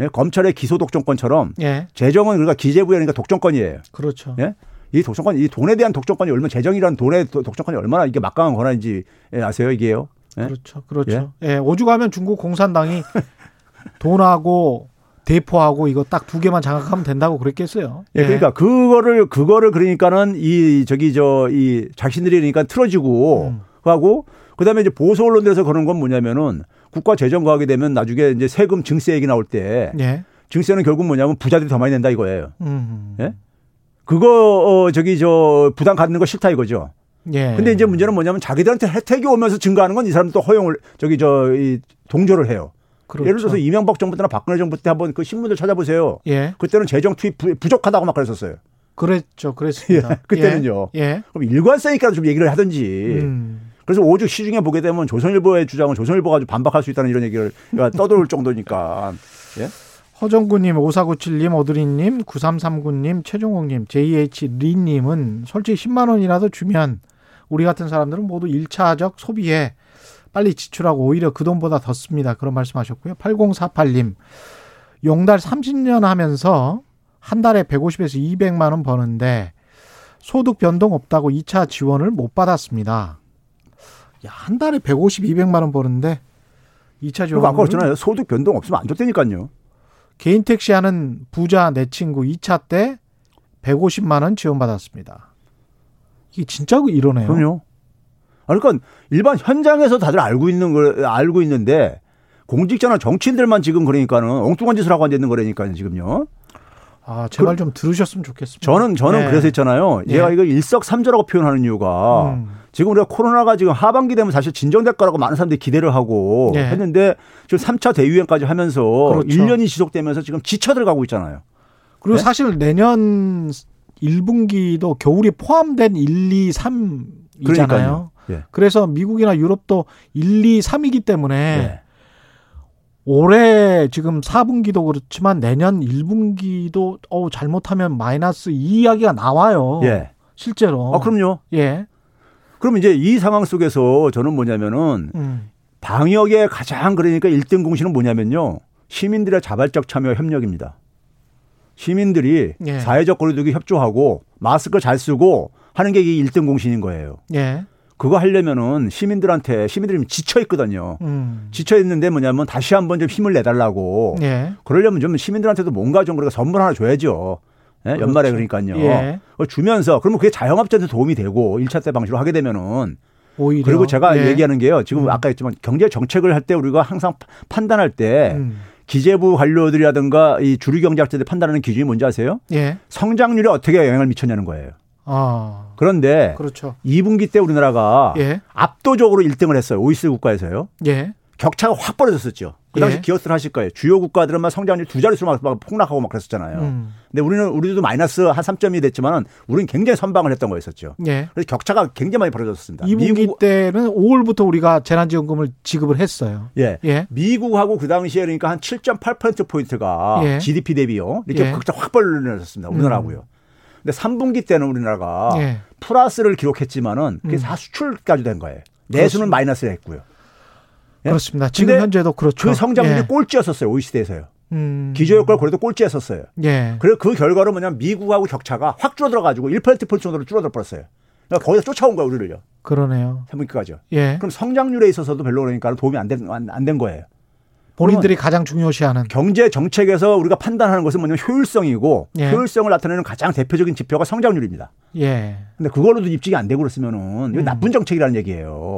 예? 검찰의 기소 독점권처럼 예. 재정은 기재부의 그러니까 독점권이에요. 그렇죠. 예? 이 독점권, 이 돈에 대한 독점권이 얼마나 재정이라는 돈의 도- 독점권이 얼마나 이게 막강한 권한인지 예, 아세요 이게요? 예? 그렇죠. 그렇죠. 예. 오죽하면 중국 공산당이 [LAUGHS] 돈하고 대포하고 이거 딱 두 개만 장악하면 된다고 그랬겠어요. 예, 그러니까 그거를 그거를 그러니까는 이 저기 저 이 자신들이 그러니까 틀어지고 음. 하고 그다음에 이제 보수 언론들에서 그런 건 뭐냐면은 국가 재정 과 하게 되면 나중에 이제 세금 증세 얘기 나올 때 예. 증세는 결국 뭐냐면 부자들이 더 많이 낸다 이거예요. 음. 예? 그거 어 저기 저 부담 갖는 거 싫다 이거죠. 예. 근데 이제 문제는 뭐냐면 자기들한테 혜택이 오면서 증가하는 건 이 사람들 또 허용을 저기 저 이 동조를 해요. 그렇죠. 예를 들어서 이명박 정부 때나 박근혜 정부 때 한번 그 신문들 찾아보세요. 예. 그때는 재정 투입 부- 부족하다고 막 그랬었어요. 그랬죠. 그랬습니다. [LAUGHS] 예, 그때는요. 예. 그럼 일관성이니까 좀 얘기를 하든지. 음. 그래서 오죽 시중에 보게 되면 조선일보의 주장은 조선일보가 아주 반박할 수 있다는 이런 얘기를 떠돌 정도니까. 예? 허정구님, 5497님, 오드리님, 9339님, 최종욱님, JH 리님은 솔직히 10만 원이라도 주면 우리 같은 사람들은 모두 1차적 소비에 빨리 지출하고 오히려 그 돈보다 더 씁니다. 그런 말씀하셨고요. 8048님, 용달 30년 하면서 한 달에 150에서 200만 원 버는데 소득 변동 없다고 2차 지원을 못 받았습니다. 야, 한 달에 150, 200만 원 버는데 2차 지원 그리고 아까 그랬잖아요. 소득 변동 없으면 안 줬다니까요. 개인 택시 하는 부자 내 친구 2차 때 150만 원 지원받았습니다. 이게 진짜 이러네요. 그럼요. 아, 그러니까 일반 현장에서 다들 알고 있는 걸 알고 있는데 공직자나 정치인들만 지금 그러니까는 엉뚱한 짓을 하고 앉아 있는 거라니까요, 지금요. 아, 제발 좀 들으셨으면 좋겠습니다. 저는 저는 네. 그래서 했잖아요. 예. 제가 이거 일석삼조라고 표현하는 이유가 음. 지금 우리가 코로나가 지금 하반기 되면 사실 진정될 거라고 많은 사람들이 기대를 하고 예. 했는데 지금 3차 대유행까지 하면서 그렇죠. 1년이 지속되면서 지금 지쳐 들어가고 있잖아요. 그리고 네? 사실 내년 1분기도 겨울이 포함된 1, 2, 3이잖아요. 그러니까요. 예. 그래서 미국이나 유럽도 1, 2, 3이기 때문에 예. 올해 지금 4분기도 그렇지만 내년 1분기도 어 잘못하면 마이너스 2 이야기가 나와요. 예. 실제로. 아, 그럼요. 예. 그럼 이제 이 상황 속에서 저는 뭐냐면은 음. 방역의 가장 그러니까 1등 공신은 뭐냐면요. 시민들의 자발적 참여 협력입니다. 시민들이 예. 사회적 거리두기 협조하고 마스크 잘 쓰고 하는 게 이게 1등 공신인 거예요. 예. 그거 하려면은 시민들한테 시민들이 지쳐 있거든요. 음. 지쳐 있는데 뭐냐면 다시 한번 좀 힘을 내달라고. 예. 그러려면 좀 시민들한테도 뭔가 좀 그렇게 선물 하나 줘야죠. 예? 연말에 그러니까요. 예. 주면서 그러면 그게 자영업자한테 도움이 되고 1차 때 방식으로 하게 되면은 오히려 그리고 제가 예. 얘기하는 게요. 지금 음. 아까 했지만 경제 정책을 할 때 우리가 항상 판단할 때 음. 기재부 관료들이라든가 이 주류 경제학자들이 판단하는 기준이 뭔지 아세요? 예. 성장률에 어떻게 영향을 미쳤냐는 거예요. 아. 그런데 그렇죠. 2분기 때 우리나라가 예. 압도적으로 1등을 했어요. OECD 국가에서요. 예. 격차가 확 벌어졌었죠. 그 당시 예. 기억들 하실 거예요. 주요 국가들은 막 성장률 두 자릿수로 막, 막 폭락하고 막 그랬었잖아요. 음. 근데 우리는 우리도 마이너스 한 3점이 됐지만은 우리는 굉장히 선방을 했던 거였었죠. 예. 그래서 격차가 굉장히 많이 벌어졌습니다. 2분기 미국 때는 5월부터 우리가 재난지원금을 지급을 했어요. 예. 예. 미국하고 그 당시에 그러니까 한 7.8% 포인트가 예. GDP 대비요. 이렇게 예. 격차 확 벌어졌습니다. 우리나라하고요. 근데 3분기 때는 우리나라가 예. 플러스를 기록했지만은 그게 음. 다 수출까지 된 거예요. 내수는 마이너스를 했고요. 예? 그렇습니다. 지금 현재도 그렇죠. 그 성장률이 예. 꼴찌였었어요. OECD에서요. 음. 기저효과를 그래도 꼴찌했었어요. 예. 그래서 그 결과로 뭐냐면 미국하고 격차가 확 줄어들어 가지고 1%포인트 정도로 줄어들어 버렸어요. 그러니까 거기서 쫓아온 거예요, 우리를요. 그러네요. 3분기까지요. 예. 그럼 성장률에 있어서도 별로 그러니까 도움이 안된 안 된 거예요. 본인들이 가장 중요시하는 경제 정책에서 우리가 판단하는 것은 뭐냐면 효율성이고 예. 효율성을 나타내는 가장 대표적인 지표가 성장률입니다. 예. 근데 그걸로도 입증이 안 되고 그랬으면은 이거 음. 나쁜 정책이라는 얘기예요.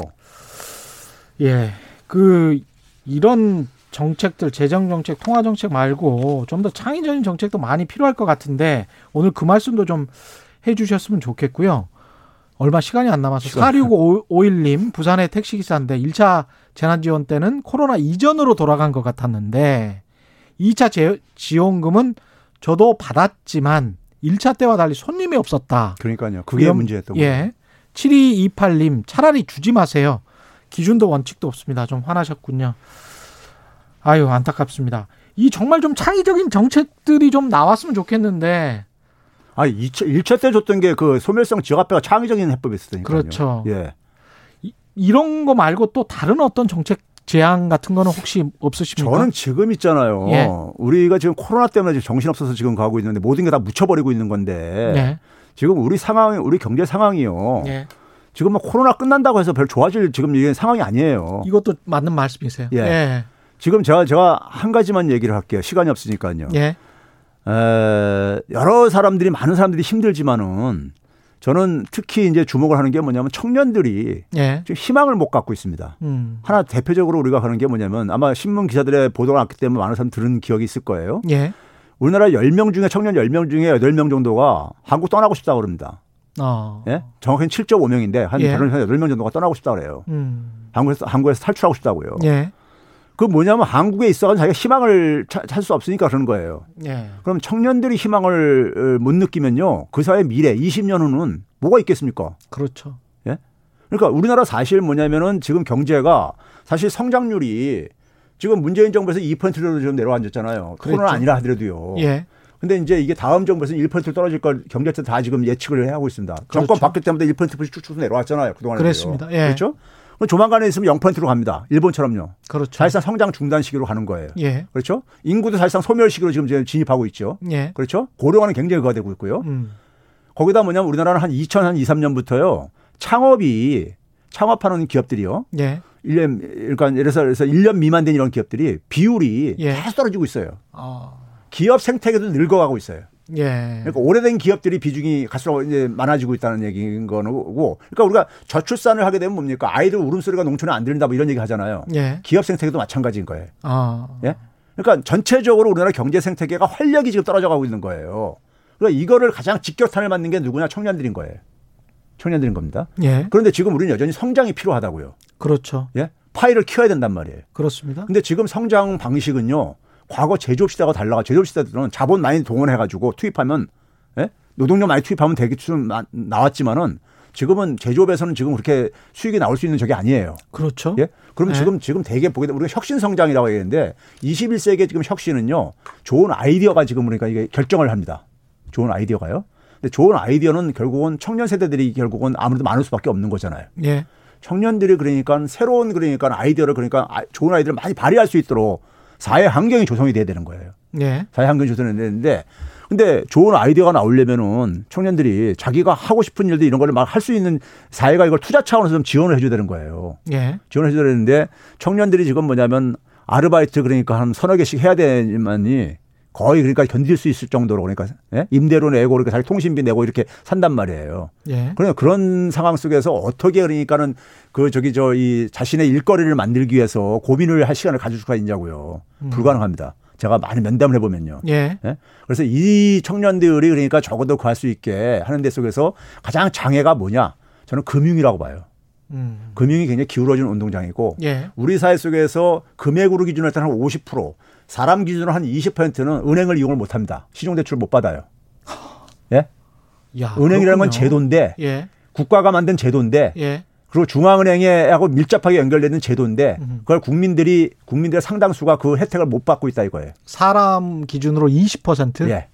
예. 그 이런 정책들 재정 정책, 통화 정책 말고 좀 더 창의적인 정책도 많이 필요할 것 같은데 오늘 그 말씀도 좀 해주셨으면 좋겠고요. 얼마 시간이 안 남아서 시간. 4651님 부산의 택시기사인데 1차 재난지원 때는 코로나 이전으로 돌아간 것 같았는데 2차 재- 지원금은 저도 받았지만 1차 때와 달리 손님이 없었다. 그러니까요. 그게 문제였던 거예요. 예. 7228님, 차라리 주지 마세요. 기준도 원칙도 없습니다. 좀 화나셨군요. 아유, 안타깝습니다. 이 정말 좀 창의적인 정책들이 좀 나왔으면 좋겠는데, 아, 2차, 1차 때 줬던 게 그 소멸성 지역화폐가 창의적인 해법이었으니까요. 그렇죠. 예. 이, 이런 거 말고 또 다른 어떤 정책 제안 같은 거는 혹시 없으십니까? 저는 지금 있잖아요. 예. 우리가 지금 코로나 때문에 지금 정신없어서 지금 가고 있는데 모든 게 다 묻혀버리고 있는 건데 예. 지금 우리 상황, 우리 경제 상황이요. 예. 지금 뭐 코로나 끝난다고 해서 별 좋아질 지금 이게 상황이 아니에요. 이것도 맞는 말씀이세요. 예. 예. 지금 제가 제가 한 가지만 얘기를 할게요. 시간이 없으니까요. 예. 에, 여러 사람들이 많은 사람들이 힘들지만은 저는 특히 이제 주목을 하는 게 뭐냐면 청년들이 예. 지금 희망을 못 갖고 있습니다. 음. 하나 대표적으로 우리가 하는 게 뭐냐면 아마 신문 기자들의 보도가 났기 때문에 많은 사람 들은 기억이 있을 거예요. 예. 우리나라 10명 중에 청년 10명 중에 8명 정도가 한국 떠나고 싶다고 그럽니다. 어. 예? 정확히는 7.5명인데 한 예. 다른 8명 정도가 떠나고 싶다고 그래요. 음. 한국에서 한국에서 탈출하고 싶다고요. 예. 그 뭐냐면 한국에 있어서 자기가 희망을 찾을 수 없으니까 그러는 거예요. 예. 그럼 청년들이 희망을 어, 못 느끼면요. 그 사회 미래 20년 후는 뭐가 있겠습니까? 그렇죠. 그러니까 우리나라 사실 뭐냐면은 지금 경제가 사실 성장률이 지금 문재인 정부에서 2%로 좀 내려앉았잖아요. 코로나 아니라 하더라도요. 예. 근데 이제 이게 다음 정부에서는 1% 떨어질 걸 경제체 다 지금 예측을 하고 있습니다. 정권 그렇죠. 바뀔 때마다 1%씩 쭉쭉 내려왔잖아요. 그동안에. 그랬습니다. 예. 그렇죠? 그럼 조만간에 있으면 0%로 갑니다. 일본처럼요. 그렇죠. 사실상 성장 중단 시기로 가는 거예요. 예. 그렇죠? 인구도 사실상 소멸 시기로 지금 진입하고 있죠. 예. 그렇죠? 고령화는 굉장히 그가 되고 있고요. 음. 거기다 뭐냐면 우리나라는 한 2002, 3년부터요. 창업이 창업하는 기업들이요. 예. 1년 그러니까 예를 들어서 그래서 1년 미만 된 이런 기업들이 비율이 예. 계속 떨어지고 있어요. 아. 기업 생태계도 늙어가고 있어요. 예. 그러니까 오래된 기업들이 비중이 갈수록 이제 많아지고 있다는 얘기인 거고. 그러니까 우리가 저출산을 하게 되면 뭡니까? 아이들 울음소리가 농촌에 안 들린다 뭐 이런 얘기 하잖아요. 예. 기업 생태계도 마찬가지인 거예요. 아. 예? 그러니까 전체적으로 우리나라 경제 생태계가 활력이 지금 떨어져 가고 있는 거예요. 그러니까 이거를 가장 직격탄을 맞는 게 누구냐 청년들인 거예요. 청년들인 겁니다. 예. 그런데 지금 우리는 여전히 성장이 필요하다고요. 그렇죠. 예? 파이를 키워야 된단 말이에요. 그렇습니다. 근데 지금 성장 방식은요. 과거 제조업 시대가 달라가 제조업 시대들은 자본 많이 동원해가지고 투입하면 예? 노동력 많이 투입하면 나- 나왔지만은 지금은 제조업에서는 지금 그렇게 수익이 나올 수 있는 적이 아니에요. 그렇죠. 예? 그럼 네. 지금 지금 되게 보게 되면 우리가 혁신 성장이라고 얘기하는데 21세기의 지금 혁신은요. 좋은 아이디어가 지금 그러니까 이게 결정을 합니다. 좋은 아이디어가요. 근데 좋은 아이디어는 결국은 청년 세대들이 결국은 아무래도 많을 수밖에 없는 거잖아요. 예. 청년들이 그러니까 새로운 그러니까 아이디어를 그러니까 아- 좋은 아이디어를 많이 발휘할 수 있도록 사회 환경이 조성이 돼야 되는 거예요. 예. 사회 환경이 조성이 되는데 근데 좋은 아이디어가 나오려면은 청년들이 자기가 하고 싶은 일들 이런 거를 막 할 수 있는 사회가 이걸 투자 차원에서 좀 지원을 해줘야 되는 거예요. 예. 지원을 해줘야 되는데 청년들이 지금 뭐냐면 아르바이트 그러니까 한 서너 개씩 해야 되지만이 거의 그러니까 견딜 수 있을 정도로 그러니까 예? 임대료 내고 그러니까 자기 통신비 내고 이렇게 산단 말이에요. 예. 그러니까 그런 상황 속에서 어떻게 그러니까는 그 저기 저 이 자신의 일거리를 만들기 위해서 고민을 할 시간을 가질 수가 있냐고요. 불가능합니다. 제가 많이 면담을 해보면요. 예. 예? 그래서 이 청년들이 그러니까 적어도 구할 수 있게 하는 데 속에서 가장 장애가 뭐냐? 저는 금융이라고 봐요. 음. 금융이 굉장히 기울어진 운동장이고 예. 우리 사회 속에서 금액으로 기준으로 할때한 50%, 사람 기준으로 한 20%는 은행을 이용을 못 합니다. 신용대출을 못 받아요. 예? 야. 은행이라는 건. 제도인데 예. 국가가 만든 제도인데 예. 그리고 중앙은행에 하고 밀접하게 연결되는 제도인데 음. 그걸 국민들이 국민들의 상당수가 그 혜택을 못 받고 있다 이거예요. 사람 기준으로 20%? 예.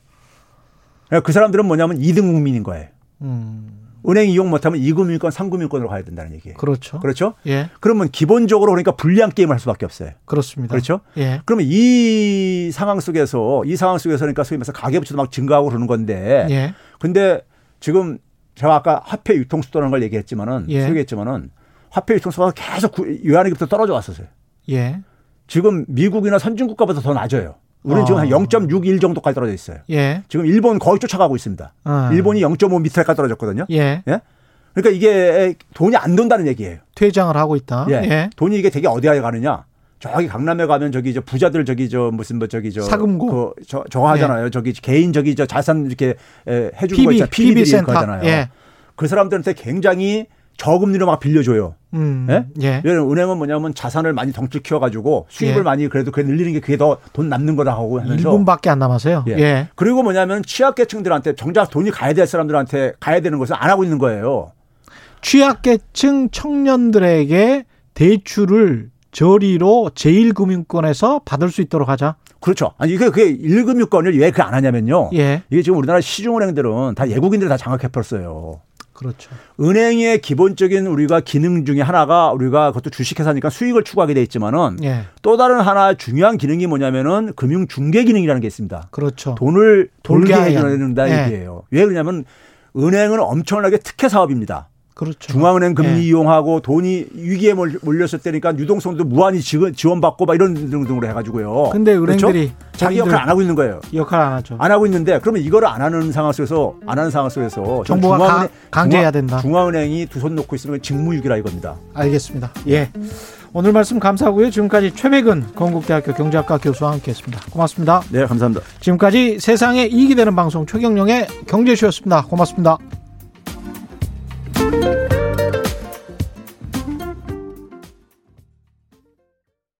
그러니까 그 사람들은 뭐냐면 2등 국민인 거예요. 음. 은행 이용 못하면 2금융권, 3금융권으로 가야 된다는 얘기예요. 그렇죠. 그렇죠? 예. 그러면 기본적으로 그러니까 불리한 게임을 할 수밖에 없어요. 그렇습니다. 그렇죠? 예. 그러면 이 상황 속에서 이 상황 속에서 그러니까 소위 말해서 가계부채도 막 증가하고 그러는 건데 예. 근데 지금 제가 아까 화폐 유통수도라는 걸 얘기했지만은 예. 소개했지만은 화폐 유통수가 계속 구- 유한하기부터 떨어져 왔었어요. 예. 지금 미국이나 선진국가보다 더 낮아요. 우리는 아. 지금 한 0.61 정도까지 떨어져 있어요. 예. 지금 일본 거의 쫓아가고 있습니다. 아. 일본이 0.5 밑에까지 떨어졌거든요. 예. 예? 그러니까 이게 돈이 안 돈다는 얘기예요. 퇴장을 하고 있다. 예. 예. 돈이 이게 되게 어디에 가느냐? 저기 강남에 가면 저기 저 부자들 저기 저 무슨 뭐 저기 저 사금고. 그 저, 저거 하잖아요. 저기 개인 저기 저 자산 이렇게 에, 해주는 거 PB, 있잖아요. PB PB들이 센터. 하잖아요. 예. 그 사람들한테 굉장히 저금리로 막 빌려줘요. 음. 예? 예. 왜냐면 은행은 뭐냐면 자산을 많이 덩치 키워가지고 수입을 예. 많이 그래도 그래 늘리는 게 그게 더 돈 남는 거다 하고 하면서 1분밖에 안 남아서요. 예. 예. 그리고 뭐냐면 취약계층들한테 정작 돈이 가야 될 사람들한테 가야 되는 것을 안 하고 있는 거예요. 취약계층 청년들에게 대출을 저리로 제1금융권에서 받을 수 있도록 하자. 그렇죠. 아니 이게 그게 1금융권을 왜 그 안 하냐면요. 예. 이게 지금 우리나라 시중은행들은 다 외국인들이 다 장악해 버렸어요. 그렇죠. 은행의 기본적인 우리가 기능 중에 하나가 우리가 그것도 주식회사니까 수익을 추구하게 돼 있지만은 예. 또 다른 하나 중요한 기능이 뭐냐면은 금융 중개 기능이라는 게 있습니다. 그렇죠. 돈을 돌게 하는. 된다 예. 얘기예요. 왜 그러냐면 은행은 엄청나게 특혜 사업입니다. 그렇죠. 중앙은행 금리 예. 이용하고 돈이 위기에 몰- 몰렸을 때니까 유동성도 무한히 지원- 지원받고 막 이런 등등으로 해가지고요. 근데 은행들이 그렇죠? 자기 역할 안 하고 있는 거예요. 역할 안 하죠. 안 하고 있는데 그러면 이거를 안 하는 상황 속에서 안 하는 상황 속에서 정부가 중앙은행- 가- 강제해야 중앙- 된다. 중앙 은행이 두 손 놓고 있으면 직무유기라 이겁니다. 알겠습니다. 예. 오늘 말씀 감사하고요. 지금까지 최백은 건국대학교 경제학과 교수와 함께했습니다. 고맙습니다. 네, 감사합니다. 지금까지 세상에 이익이 되는 방송 최경령의 경제쇼였습니다. 고맙습니다. Música